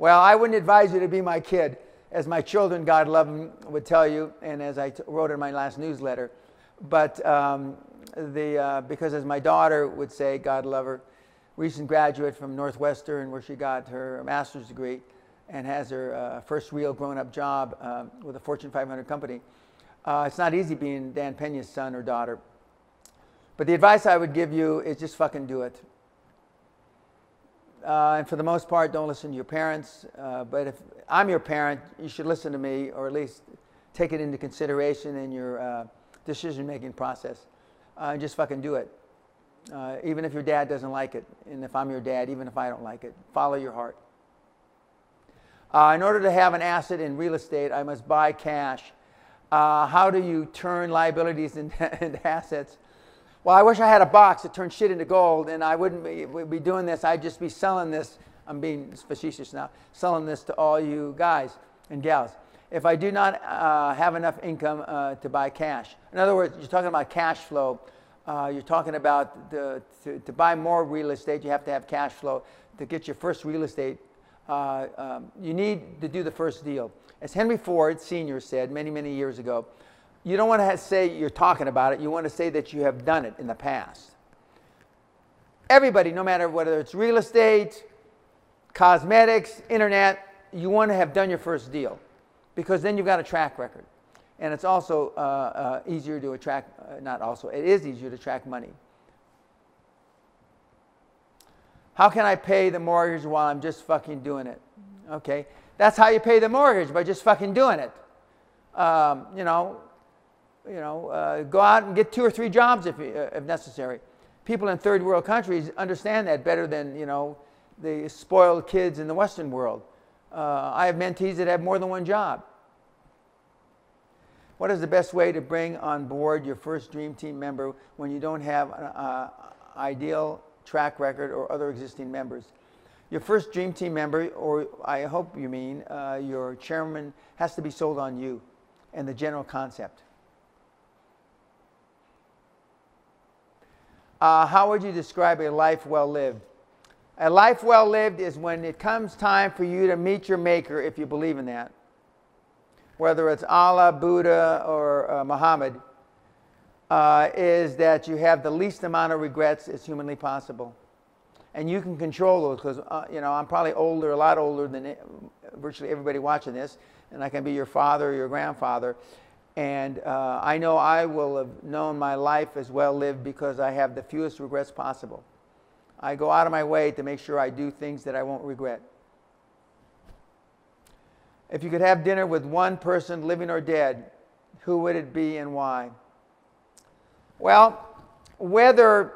Well, I wouldn't advise you to be my kid, as my children, God love them, would tell you, and as I wrote in my last newsletter. But um, the, uh, because as my daughter would say, God love her, recent graduate from Northwestern, where she got her master's degree and has her uh, first real grown-up job um, with a Fortune 500 company. Uh, it's not easy being Dan Pena's son or daughter. But the advice I would give you is just fucking do it. Uh, and for the most part, don't listen to your parents. Uh, but if I'm your parent, you should listen to me or at least take it into consideration in your uh, decision making process. Uh, and just fucking do it. Uh, even if your dad doesn't like it. And if I'm your dad, even if I don't like it, follow your heart. in order to have an asset in real estate, I must buy cash uh, how do you turn liabilities into, into, assets? Well, I wish I had a box that turned shit into gold, and I wouldn't be, be doing this. I'd just be selling this. I'm being facetious now, selling this to all you guys and gals. If I do not uh, have enough income uh, to buy cash, in other words, you're talking about cash flow. Uh, you're talking about the, to, to buy more real estate, you have to have cash flow. To get your first real estate, uh, um, you need to do the first deal. As Henry Ford Sr. said many, many years ago, you don't want to say you're talking about it, you want to say that you have done it in the past. Everybody, no matter whether it's real estate, cosmetics, internet, you want to have done your first deal because then you've got a track record. And it's also uh, uh, easier to attract, uh, not also, it is easier to attract money. How can I pay the mortgage while I'm just fucking doing it? Okay, that's how you pay the mortgage by just fucking doing it. Um, you know, you know, uh, go out and get two or three jobs if, uh, if necessary. People in third world countries understand that better than, you know, the spoiled kids in the Western world. Uh, I have mentees that have more than one job. What is the best way to bring on board your first Dream Team member when you don't have an uh, ideal track record or other existing members? Your first Dream Team member, or I hope you mean uh, your chairman, has to be sold on you and the general concept. Uh, how would you describe a life well lived? A life well lived is when it comes time for you to meet your Maker, if you believe in that. Whether it's Allah, Buddha, or uh, Muhammad, uh, is that you have the least amount of regrets as humanly possible. And you can control those because, uh, you know, I'm probably older, a lot older than virtually everybody watching this, and I can be your father or your grandfather. And uh, I know I will have known my life as well lived because I have the fewest regrets possible. I go out of my way to make sure I do things that I won't regret. If you could have dinner with one person, living or dead, who would it be and why? Well, whether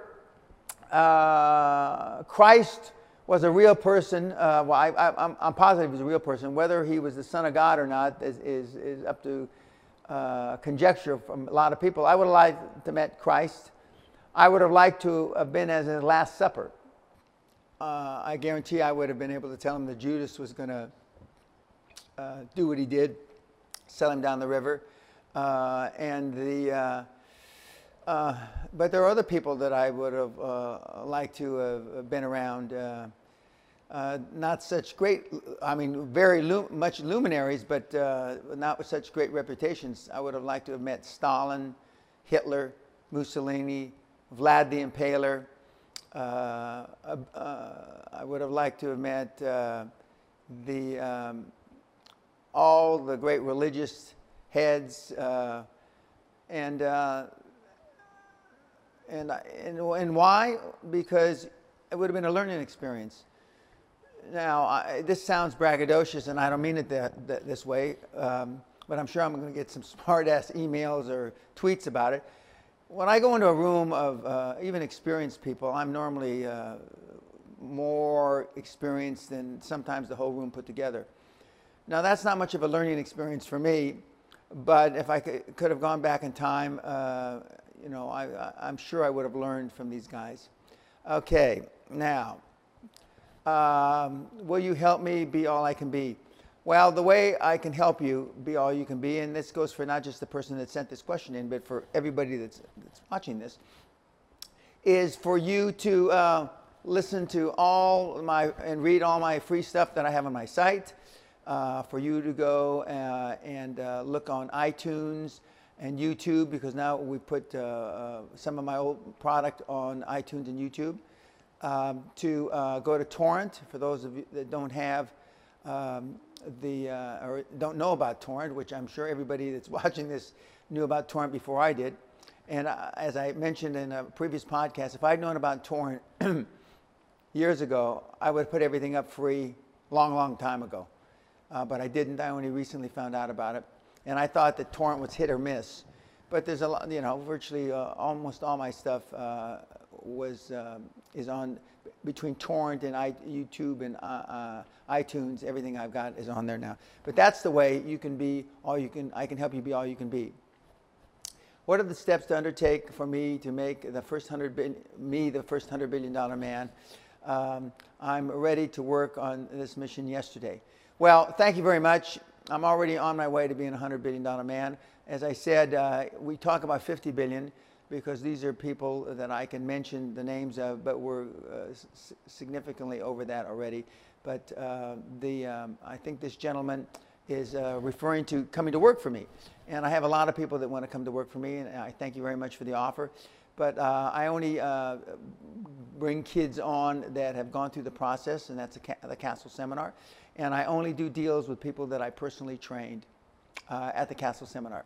uh, Christ was a real person, uh, well, I, am positive he was a real person. Whether he was the Son of God or not is, is, is up to uh, conjecture from a lot of people. I would have liked to met Christ. I would have liked to have been as his Last Supper. Uh, I guarantee I would have been able to tell him that Judas was going to uh, do what he did, sell him down the river. Uh, and the, uh, uh, but there are other people that I would have liked to have been around. Uh, not such great, I mean, very much luminaries, but uh, not with such great reputations. I would have liked to have met Stalin, Hitler, Mussolini, Vlad the Impaler. Uh, uh I would have liked to have met uh, the, um, all the great religious heads and, and, and, and why? Because it would have been a learning experience now, I, this sounds braggadocious, and I don't mean it that, that this way, um, but I'm sure I'm going to get some smart-ass emails or tweets about it. When I go into a room of uh, even experienced people, I'm normally uh, more experienced than sometimes the whole room put together. Now, that's not much of a learning experience for me, but if I could, could have gone back in time, uh, you know, I, I'm sure I would have learned from these guys. Okay, now, um, will you help me be all I can be? Well, the way I can help you be all you can be, and this goes for not just the person that sent this question in, but for everybody that's, that's watching this, is for you to uh, listen to all my and read all my free stuff that I have on my site. Uh, for you to go uh, and uh, look on iTunes and YouTube because now we put uh, uh, some of my old product on iTunes and YouTube um, to uh, go to Torrent for those of you that don't have um, the uh, or don't know about Torrent, which I'm sure everybody that's watching this knew about Torrent before I did. And as I mentioned in a previous podcast, if I'd known about Torrent years ago, I would have put everything up free long, long time ago. Uh, but I didn't. I only recently found out about it. And I thought that Torrent was hit or miss. But there's a lot, you know, virtually uh, almost all my stuff uh, was um, is on between torrent and I, YouTube and uh, uh, iTunes. Everything I've got is on there now. But that's the way you can be all you can. I can help you be all you can be. what are the steps to undertake for me to make the first hundred billion, me the first hundred billion dollar man? Um, I'm ready to work on this mission yesterday. Well, thank you very much. I'm already on my way to being a hundred billion dollar man. As I said, uh, we talk about 50 billion because these are people that I can mention the names of, but we're uh, significantly over that already. But uh, the, um, I think this gentleman is uh, referring to coming to work for me. And I have a lot of people that want to come to work for me, and I thank you very much for the offer. But uh, I only uh, bring kids on that have gone through the process, and that's ca the Castle Seminar. And I only do deals with people that I personally trained uh, at the Castle Seminar.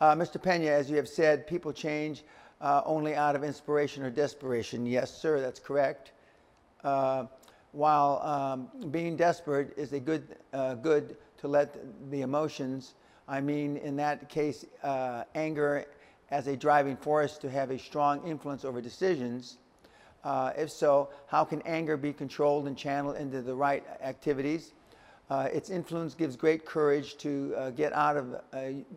Uh, Mr. Pena, as you have said, people change uh, only out of inspiration or desperation. Yes, sir, that's correct. Uh, while um, being desperate is a good, uh, good to let the emotions, I mean, in that case, uh, anger as a driving force to have a strong influence over decisions. Uh, if so, how can anger be controlled and channeled into the right activities? Uh, its influence gives great courage to uh, get out of uh,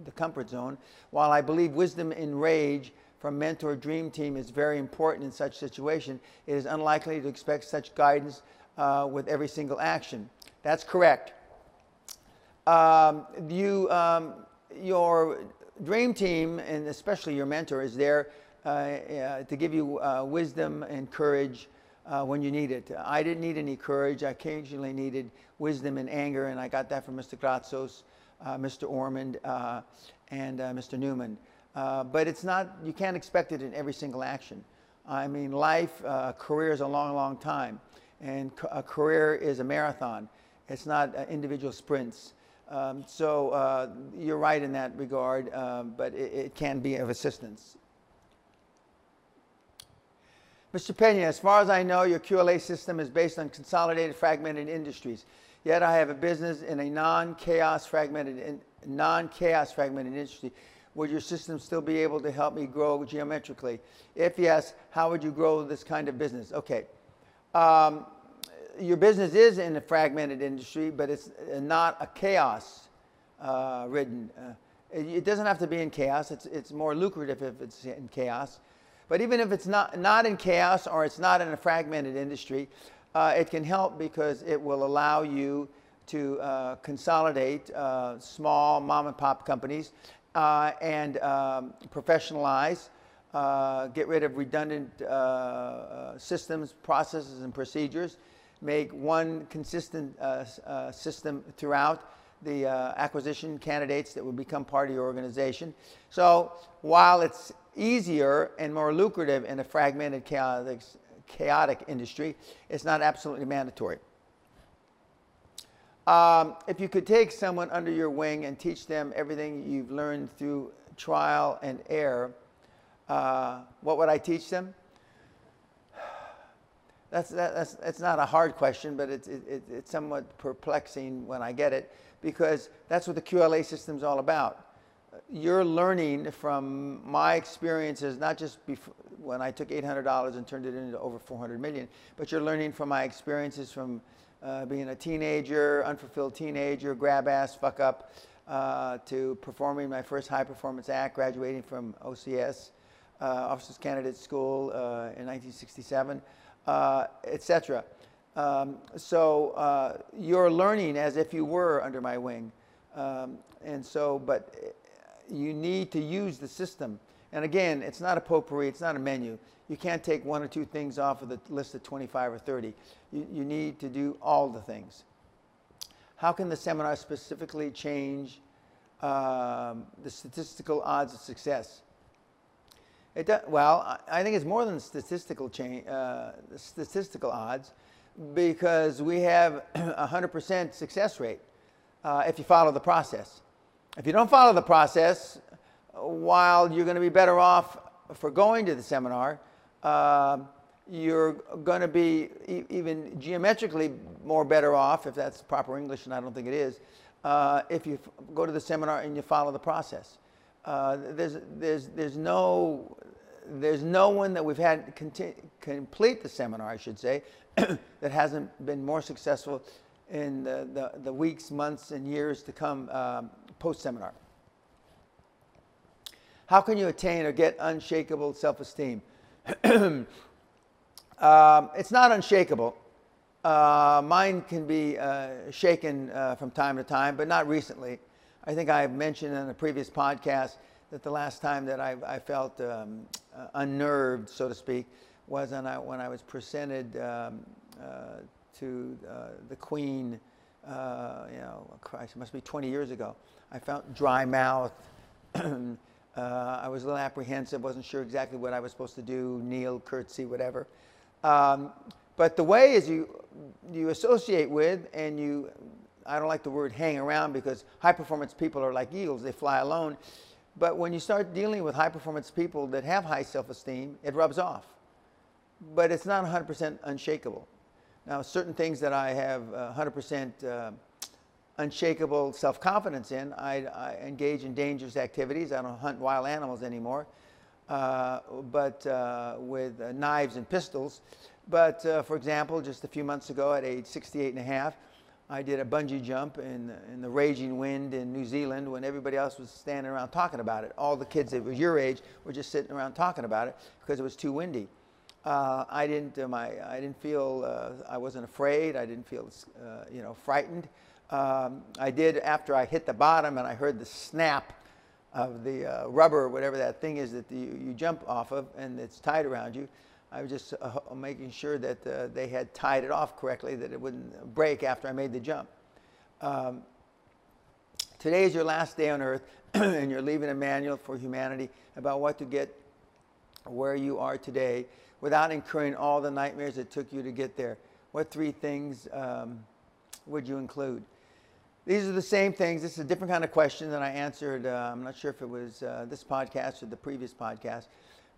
the comfort zone. While I believe wisdom in rage from mentor dream team is very important in such situation, it is unlikely to expect such guidance uh, with every single action. That's correct. Um, you, um, your dream team, and especially your mentor, is there to give you uh, wisdom and courage uh, when you need it. I didn't need any courage. I occasionally needed wisdom and anger, and I got that from Mr. Gratsos, uh, Mr. Ormond, and Mr. Newman. but it's not, you can't expect it in every single action. I mean, life, career is a long, long time and a career is a marathon. It's not uh, individual sprints. Um, so uh, you're right in that regard, um, but it, it, can be of assistance. Mr. Pena, as far as I know, your QLA system is based on consolidated fragmented industries. Yet I have a business in a non-chaos fragmented, non-chaos fragmented industry. Would your system still be able to help me grow geometrically? If yes, how would you grow this kind of business? Okay um, your business is in a fragmented industry, but it's not a chaos uh, ridden. Uh, it, it, doesn't have to be in chaos. It's, it's more lucrative if it's in chaos. But even if it's not, not in chaos or it's not in a fragmented industry, uh, it can help because it will allow you to uh, consolidate uh, small mom and pop companies uh, and um, professionalize uh, get rid of redundant uh, systems, processes, and procedures, make one consistent system throughout the acquisition candidates that will become part of your organization. So while it's easier and more lucrative in a fragmented, chaotic, chaotic industry, it's not absolutely mandatory. Um, if you could take someone under your wing and teach them everything you've learned through trial and error, uh, what would I teach them? That's, that, that's, that's not a hard question, but it's, it, it's somewhat perplexing when I get it because that's what the QLA system is all about. You're learning from my experiences, not just when I took $800 and turned it into over 400 million, but you're learning from my experiences from uh, being a teenager, unfulfilled teenager, grab ass, fuck up, uh, to performing my first high performance act, graduating from OCS, uh, Officers Candidate School uh, in 1967, uh, etc. Um, so you're learning as if you were under my wing. Um, and so, but you need to use the system. And again, it's not a potpourri, it's not a menu. You can't take one or two things off of the list of 25 or 30. You, you need to do all the things. How can the seminar specifically change um, the statistical odds of success? It does, well, I think it's more than statistical change, uh, statistical odds, because we have a 100% success rate uh, if you follow the process. If you don't follow the process, while you're going to be better off for going to the seminar, uh, you're going to be e even geometrically more better off, if that's proper English, and I don't think it is, uh, if you go to the seminar and you follow the process. Uh, there's, there's, there's, no, there's no one that we've had complete the seminar, I should say, that hasn't been more successful in the, the, the weeks, months, and years to come um, post-seminar. how can you attain or get unshakable self-esteem? um, it's not unshakable. Uh, mine can be uh, shaken uh, from time to time, but not recently. I think I mentioned in a previous podcast that the last time that I, I felt um, uh, unnerved, so to speak, was when I, when I was presented um, uh, to uh, the Queen, you know, Christ, it must be 20 years ago. I felt dry mouth. I was a little apprehensive, wasn't sure exactly what I was supposed to do, kneel, curtsy, whatever. Um, but the way is you, you associate with and you, I don't like the word hang around because high performance people are like eagles, they fly alone. But when you start dealing with high performance people that have high self esteem, it rubs off. But it's not 100% unshakable. Now, certain things that I have 100% uh, unshakable self confidence in, I, I, engage in dangerous activities. I don't hunt wild animals anymore, uh, but uh, with uh, knives and pistols. But uh, for example, just a few months ago at age 68 and a half, I did a bungee jump in, in the raging wind in New Zealand when everybody else was standing around talking about it. All the kids that were your age were just sitting around talking about it because it was too windy. Uh, I didn't, uh, my, I didn't feel, I wasn't afraid. I didn't feel, you know, frightened. Um, I did after I hit the bottom and I heard the snap of the uh, rubber, whatever that thing is that the, you jump off of and it's tied around you. I was just uh, making sure that uh, they had tied it off correctly, that it wouldn't break after I made the jump. Um, today is your last day on earth, and you're leaving a manual for humanity about what to get where you are today without incurring all the nightmares it took you to get there. What three things um, would you include? These are the same things. This is a different kind of question that I answered. Uh, I'm not sure if it was uh, this podcast or the previous podcast,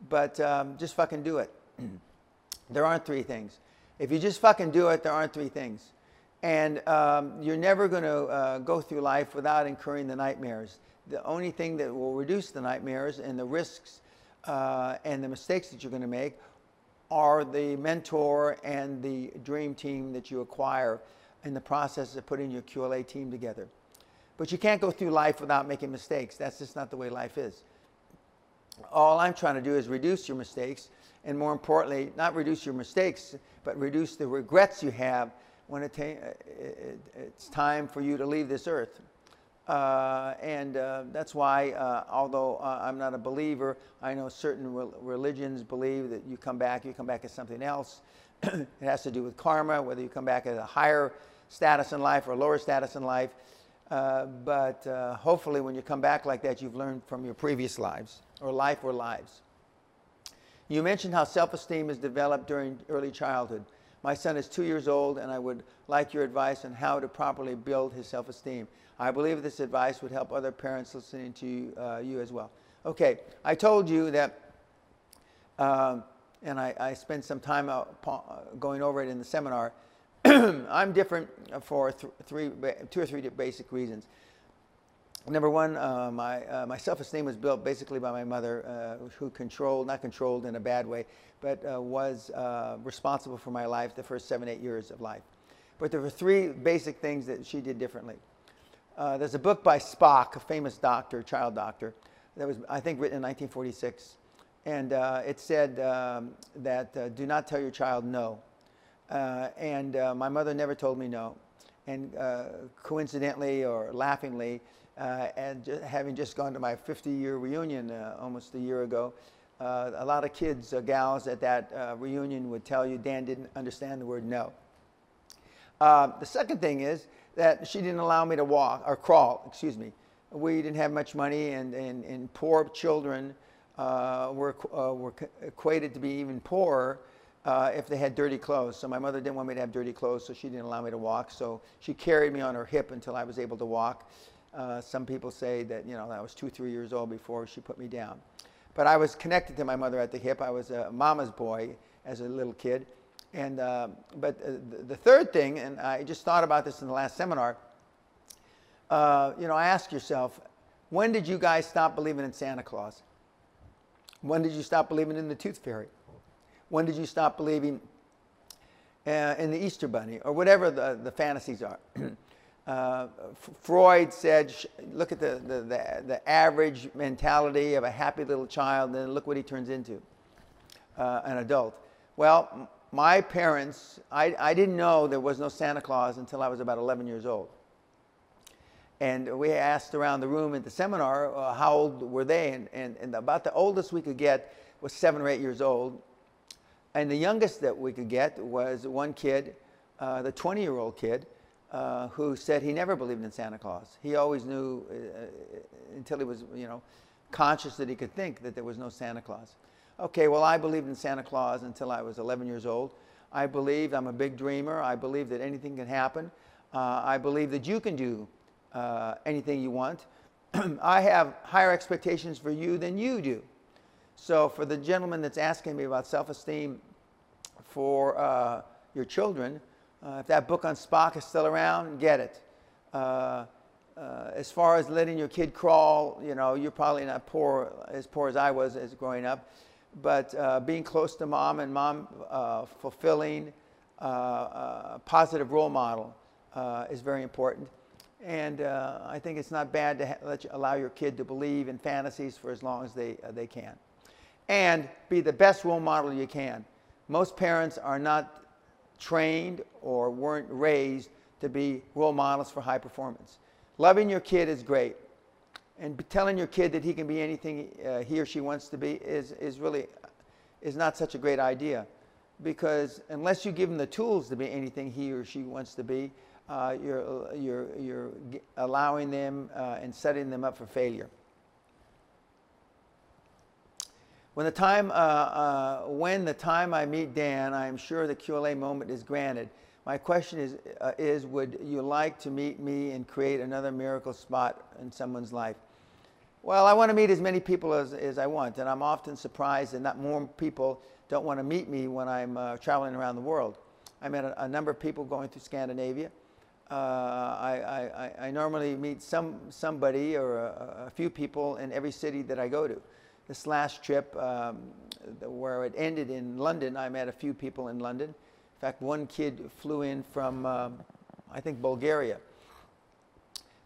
but um, just fucking do it. there aren't three things. If you just fucking do it, there aren't three things. And um, you're never going to uh, go through life without incurring the nightmares. The only thing that will reduce the nightmares and the risks uh, and the mistakes that you're going to make are the mentor and the dream team that you acquire in the process of putting your QLA team together. But you can't go through life without making mistakes. That's just not the way life is. All I'm trying to do is reduce your mistakes and more importantly, not reduce your mistakes, but reduce the regrets you have when it it's time for you to leave this earth. Uh, and uh, that's why, uh, although uh, I'm not a believer, I know certain re- religions believe that you come back, you come back as something else. it has to do with karma, whether you come back as a higher status in life or lower status in life. Uh, but uh, hopefully, when you come back like that, you've learned from your previous lives, or life or lives. You mentioned how self esteem is developed during early childhood. My son is two years old, and I would like your advice on how to properly build his self esteem. I believe this advice would help other parents listening to you, uh, you as well. Okay, I told you that, um, and I, I, spent some time going over it in the seminar. I'm different for th- three, two or three basic reasons number one, uh, my, uh, my self-esteem was built basically by my mother, uh, who controlled, not controlled in a bad way, but uh, was uh, responsible for my life the first seven, eight years of life. But there were three basic things that she did differently. Uh, there's a book by Spock, a famous doctor, child doctor, that was, I think, written in 1946. And it said um, that do not tell your child no. And my mother never told me no. And coincidentally or laughingly, uh, and having just gone to my 50 year reunion uh, almost a year ago, uh, a lot of kids, uh, gals at that uh, reunion would tell you Dan didn't understand the word no. Uh, the second thing is that she didn't allow me to walk or crawl, excuse me. We didn't have much money, and, and, and poor children were, were equated to be even poorer uh, if they had dirty clothes. So my mother didn't want me to have dirty clothes, so she didn't allow me to walk. So she carried me on her hip until I was able to walk. Uh, some people say that, you know, I was two, three years old before she put me down. But I was connected to my mother at the hip. I was a mama's boy as a little kid. And, uh, but uh, the third thing, and I just thought about this in the last seminar, uh, you know, ask yourself, when did you guys stop believing in Santa Claus? When did you stop believing in the Tooth Fairy? When did you stop believing uh, in the Easter Bunny or whatever the, the fantasies are? Uh, Freud said, look at the, the, the, the, average mentality of a happy little child, and look what he turns into, uh, an adult. Well, my parents, I, I didn't know there was no Santa Claus until I was about 11 years old. And we asked around the room at the seminar, uh, how old were they? And, and, and about the oldest we could get was seven or eight years old. And the youngest that we could get was one kid, uh, the 20 year old kid, uh, who said he never believed in Santa Claus. He always knew uh, uh, until he was, you know, conscious that he could think that there was no Santa Claus. Okay, well, I believed in Santa Claus until I was 11 years old. I believed I'm a big dreamer. I believe that anything can happen. Uh, I believe that you can do uh, anything you want. I have higher expectations for you than you do. So, for the gentleman that's asking me about self esteem for uh, your children, uh, if that book on Spock is still around, get it. Uh, uh, as far as letting your kid crawl, you know, you're probably not poor as poor as I was as growing up, but uh, being close to mom and mom uh, fulfilling uh, positive role model is very important. And I think it's not bad to let you, allow your kid to believe in fantasies for as long as they, they can. And be the best role model you can. Most parents are not trained or weren't raised to be role models for high performance. Loving your kid is great. And telling your kid that he can be anything uh, he or she wants to be is, is really is not such a great idea. Because unless you give them the tools to be anything he or she wants to be, uh, you're, you're, you're allowing them uh, and setting them up for failure. When the time, uh, uh, when the time I meet Dan, I am sure the QLA moment is granted. My question is, uh, is would you like to meet me and create another miracle spot in someone's life? Well, I want to meet as many people as, as I want, and I'm often surprised that not more people don't want to meet me when I'm uh, traveling around the world. I met a, a, number of people going through Scandinavia. Uh, I, I, I, normally meet some, somebody or a, a few people in every city that I go to this last trip um, where it ended in London, I met a few people in London. In fact, one kid flew in from, um, I think, Bulgaria.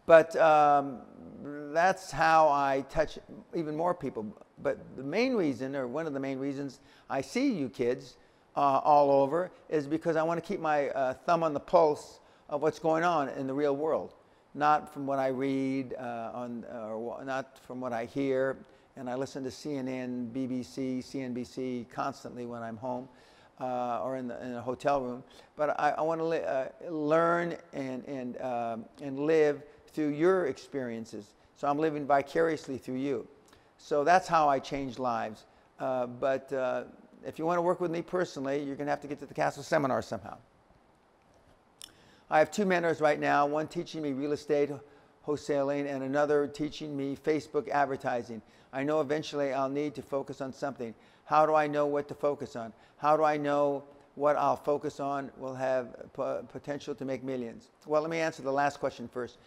But um, that's how I touch even more people. But the main reason, or one of the main reasons I see you kids uh, all over, is because I want to keep my uh, thumb on the pulse of what's going on in the real world. Not from what I read, uh, on, or not from what I hear, and I listen to CNN, BBC, CNBC constantly when I'm home uh, or in, the, in, a hotel room. But I, I want to uh, learn and, and, uh, and live through your experiences. So I'm living vicariously through you. So that's how I change lives. Uh, but uh, if you want to work with me personally, you're going to have to get to the Castle Seminar somehow. I have two mentors right now, one teaching me real estate wholesaling and another teaching me Facebook advertising. I know eventually I'll need to focus on something. How do I know what to focus on? How do I know what I'll focus on will have potential to make millions? Well, let me answer the last question first.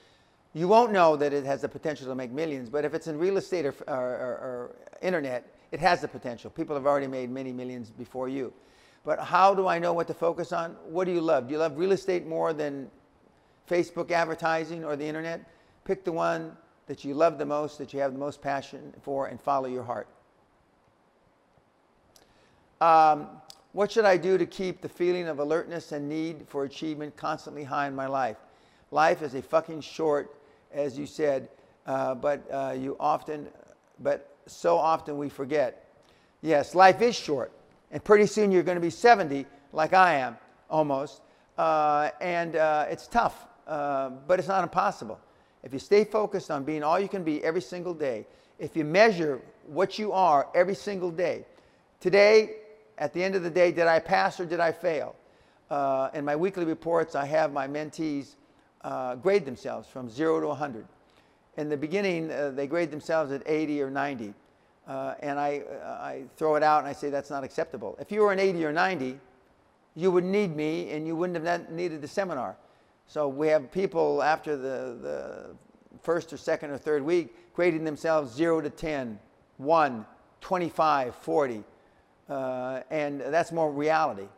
You won't know that it has the potential to make millions, but if it's in real estate or, or, or, or internet, it has the potential. People have already made many millions before you. But how do I know what to focus on? What do you love? Do you love real estate more than Facebook advertising or the internet? Pick the one that you love the most, that you have the most passion for, and follow your heart. Um, what should I do to keep the feeling of alertness and need for achievement constantly high in my life? Life is a fucking short, as you said, uh, but uh, you often, but so often we forget. Yes, life is short, and pretty soon you're going to be 70, like I am, almost, uh, and uh, it's tough, uh, but it's not impossible. If you stay focused on being all you can be every single day, if you measure what you are every single day, today, at the end of the day, did I pass or did I fail? Uh, in my weekly reports, I have my mentees uh, grade themselves from zero to 100. In the beginning, uh, they grade themselves at 80 or 90. Uh, and I, I throw it out and I say that's not acceptable. If you were an 80 or 90, you would need me and you wouldn't have needed the seminar. So we have people after the, the first or second or third week grading themselves 0 to 10, 1, 25, 40. Uh, and that's more reality.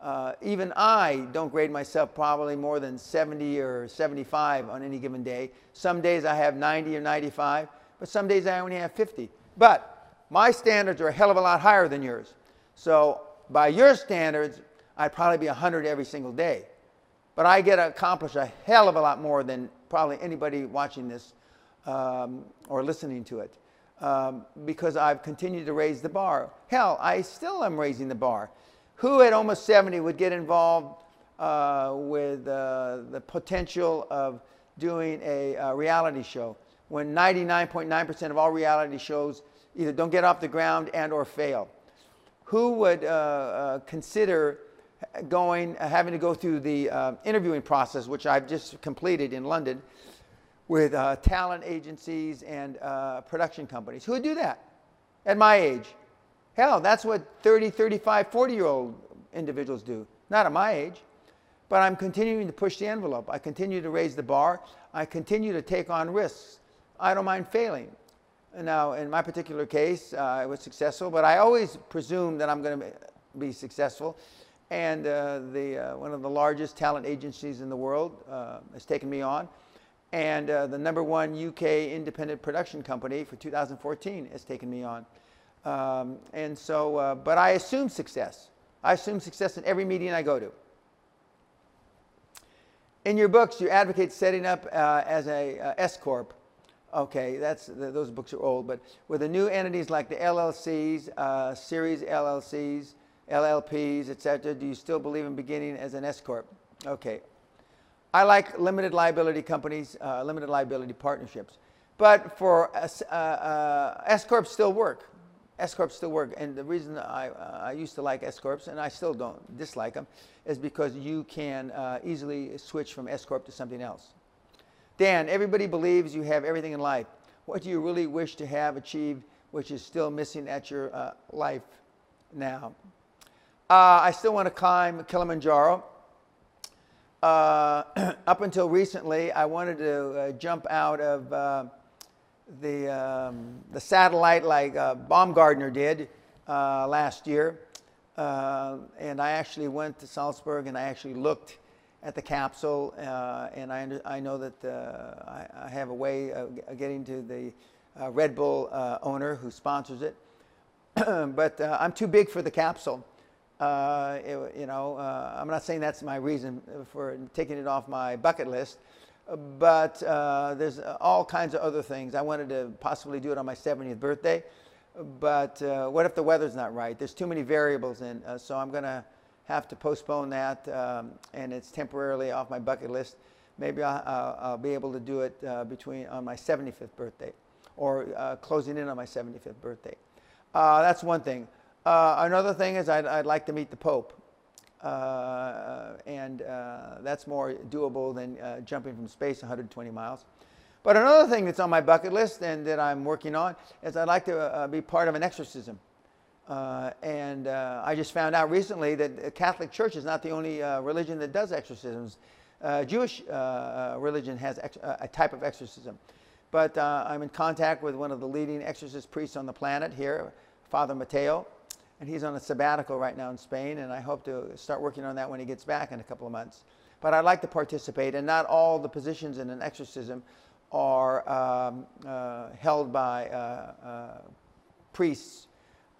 Uh, even I don't grade myself probably more than 70 or 75 on any given day. Some days I have 90 or 95, but some days I only have 50. But my standards are a hell of a lot higher than yours. So by your standards, I'd probably be 100 every single day. But I get to accomplish a hell of a lot more than probably anybody watching this um, or listening to it um, because I've continued to raise the bar. Hell, I still am raising the bar. Who at almost 70 would get involved uh, with uh, the potential of doing a, reality show when 99.9% of all reality shows either don't get off the ground and or fail? Who would uh, uh consider going, having to go through the uh, interviewing process, which I've just completed in London, with uh, talent agencies and uh, production companies. Who would do that at my age? Hell, that's what 30, 35, 40 year old individuals do. Not at my age. But I'm continuing to push the envelope. I continue to raise the bar. I continue to take on risks. I don't mind failing. Now, in my particular case, uh, I was successful, but I always presume that I'm going to be successful. And uh, the, uh, one of the largest talent agencies in the world uh, has taken me on and uh, the number one UK independent production company for 2014 has taken me on. Um, and so, uh, but I assume success. I assume success in every meeting I go to. In your books, you advocate setting up uh, as a S corp. Okay, that's those books are old, but with the new entities like the LLCs, series LLCs, LLPs, etc., do you still believe in beginning as an S corp? Okay, I like limited liability companies, uh, limited liability partnerships. But for uh, uh, S corps still work. S corps still work, and the reason I, uh, I used to like S corps, and I still don't dislike them, is because you can uh, easily switch from S corp to something else. Dan, everybody believes you have everything in life. What do you really wish to have achieved, which is still missing at your uh, life now? I still want to climb Kilimanjaro. Uh, up until recently, I wanted to uh, jump out of uh, the, um, the satellite like uh, Baumgartner did uh, last year. Uh, and I actually went to Salzburg and I actually looked at the capsule. and I, I know that I, I, have a way of getting to the Red Bull owner who sponsors it. but I'm too big for the capsule. Uh, it, you know, uh, I'm not saying that's my reason for taking it off my bucket list, but uh, there's all kinds of other things. I wanted to possibly do it on my 70th birthday, but uh, what if the weather's not right? There's too many variables in, uh, so I'm going to have to postpone that, um, and it's temporarily off my bucket list. Maybe I'll, I'll be able to do it between on my 75th birthday, or closing in on my 75th birthday. that's one thing. Uh, another thing is I'd, I'd, like to meet the Pope. Uh, and uh, that's more doable than uh, jumping from space 120 miles. But another thing that's on my bucket list and that I'm working on is I'd like to uh, be part of an exorcism. Uh, and I just found out recently that the Catholic Church is not the only religion that does exorcisms. Jewish religion has a type of exorcism. But I'm in contact with one of the leading exorcist priests on the planet here, Father Mateo and he's on a sabbatical right now in Spain, and I hope to start working on that when he gets back in a couple of months. But I'd like to participate, and not all the positions in an exorcism are um, uh, held by uh, uh, priests.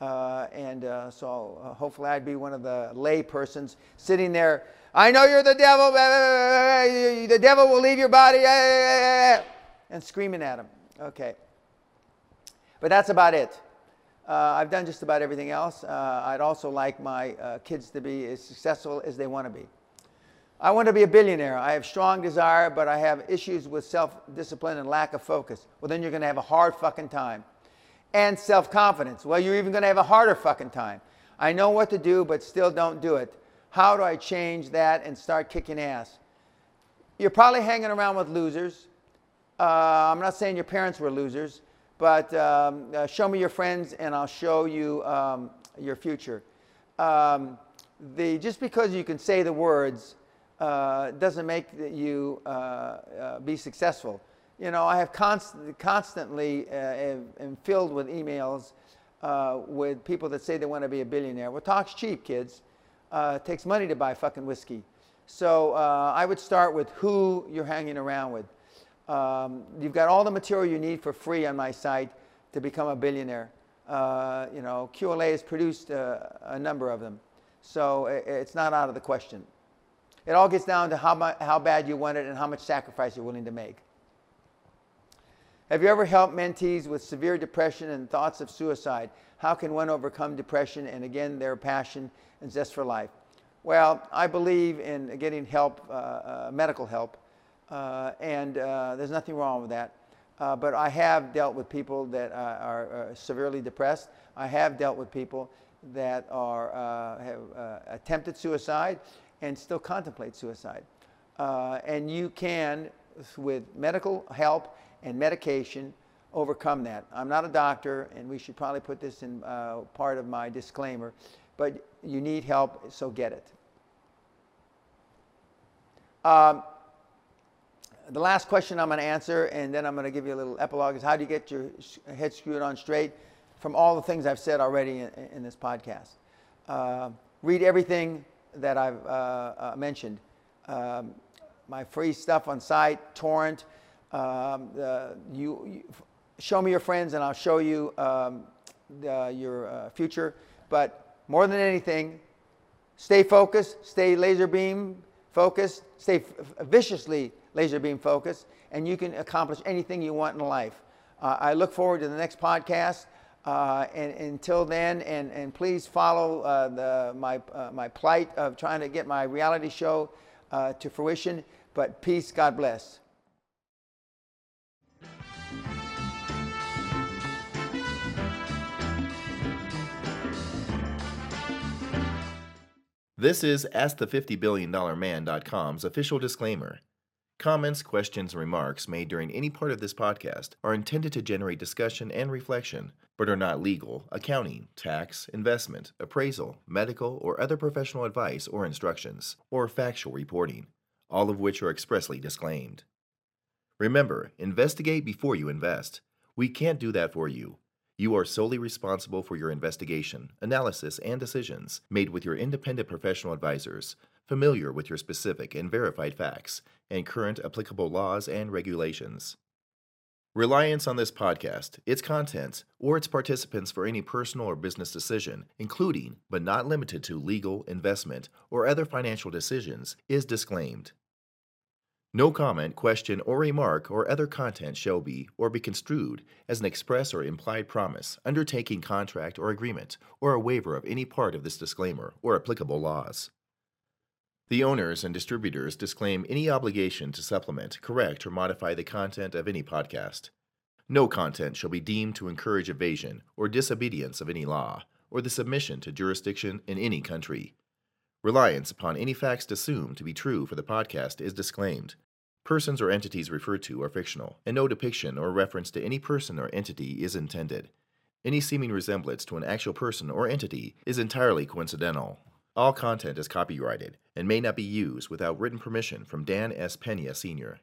Uh, and uh, so uh, hopefully I'd be one of the lay persons sitting there. I know you're the devil. The devil will leave your body. And screaming at him. Okay. But that's about it. Uh, I've done just about everything else. Uh, I'd also like my uh, kids to be as successful as they want to be. I want to be a billionaire. I have strong desire, but I have issues with self-discipline and lack of focus. Well, then you're going to have a hard fucking time. And self-confidence. Well, you're even going to have a harder fucking time. I know what to do, but still don't do it. How do I change that and start kicking ass? You're probably hanging around with losers. Uh, I'm not saying your parents were losers but um, uh, show me your friends and I'll show you um, your future. Um, the, just because you can say the words uh, doesn't make you uh, uh be successful. You know, I have const constantly uh, am filled with emails with people that say they want to be a billionaire. Well, talk's cheap, kids. It takes money to buy fucking whiskey. So I would start with who you're hanging around with. Um, you've got all the material you need for free on my site to become a billionaire. Uh, you know, QLA has produced uh, a number of them. So it's not out of the question. It all gets down to how, how bad you want it and how much sacrifice you're willing to make. Have you ever helped mentees with severe depression and thoughts of suicide? How can one overcome depression and again their passion and zest for life? Well, I believe in getting help, uh, uh, medical help, uh, and uh, there's nothing wrong with that. Uh, but I have dealt with people that uh, are severely depressed. I have dealt with people that are, have attempted suicide and still contemplate suicide. and you can, with medical help and medication, overcome that. I'm not a doctor, and we should probably put this in uh, part of my disclaimer, but you need help, so get it. Um, the last question I'm going to answer, and then I'm going to give you a little epilogue, is how do you get your head screwed on straight from all the things I've said already in, in this podcast? Uh, read everything that I've uh, uh, mentioned. Um, my free stuff on site, torrent. Um, you, you, show me your friends, and I'll show you um, the, your uh, future. But more than anything, stay focused, stay laser beam focused, stay viciously laser beam focused, and you can accomplish anything you want in life. Uh, I look forward to the next podcast. Uh, and, and, until then, and, and please follow uh, the, my, uh, my plight of trying to get my reality show uh, to fruition. But peace, God bless. This is AskThe50BillionDollarMan.com's official disclaimer. Comments, questions, and remarks made during any part of this podcast are intended to generate discussion and reflection, but are not legal, accounting, tax, investment, appraisal, medical, or other professional advice or instructions, or factual reporting, all of which are expressly disclaimed. Remember, investigate before you invest. We can't do that for you. You are solely responsible for your investigation, analysis, and decisions made with your independent professional advisors, familiar with your specific and verified facts, and current applicable laws and regulations. Reliance on this podcast, its contents, or its participants for any personal or business decision, including but not limited to legal, investment, or other financial decisions, is disclaimed. No comment, question, or remark or other content shall be or be construed as an express or implied promise, undertaking, contract, or agreement, or a waiver of any part of this disclaimer or applicable laws. The owners and distributors disclaim any obligation to supplement, correct, or modify the content of any podcast. No content shall be deemed to encourage evasion or disobedience of any law, or the submission to jurisdiction in any country. Reliance upon any facts assumed to be true for the podcast is disclaimed. Persons or entities referred to are fictional, and no depiction or reference to any person or entity is intended. Any seeming resemblance to an actual person or entity is entirely coincidental. All content is copyrighted and may not be used without written permission from Dan S. Pena Sr.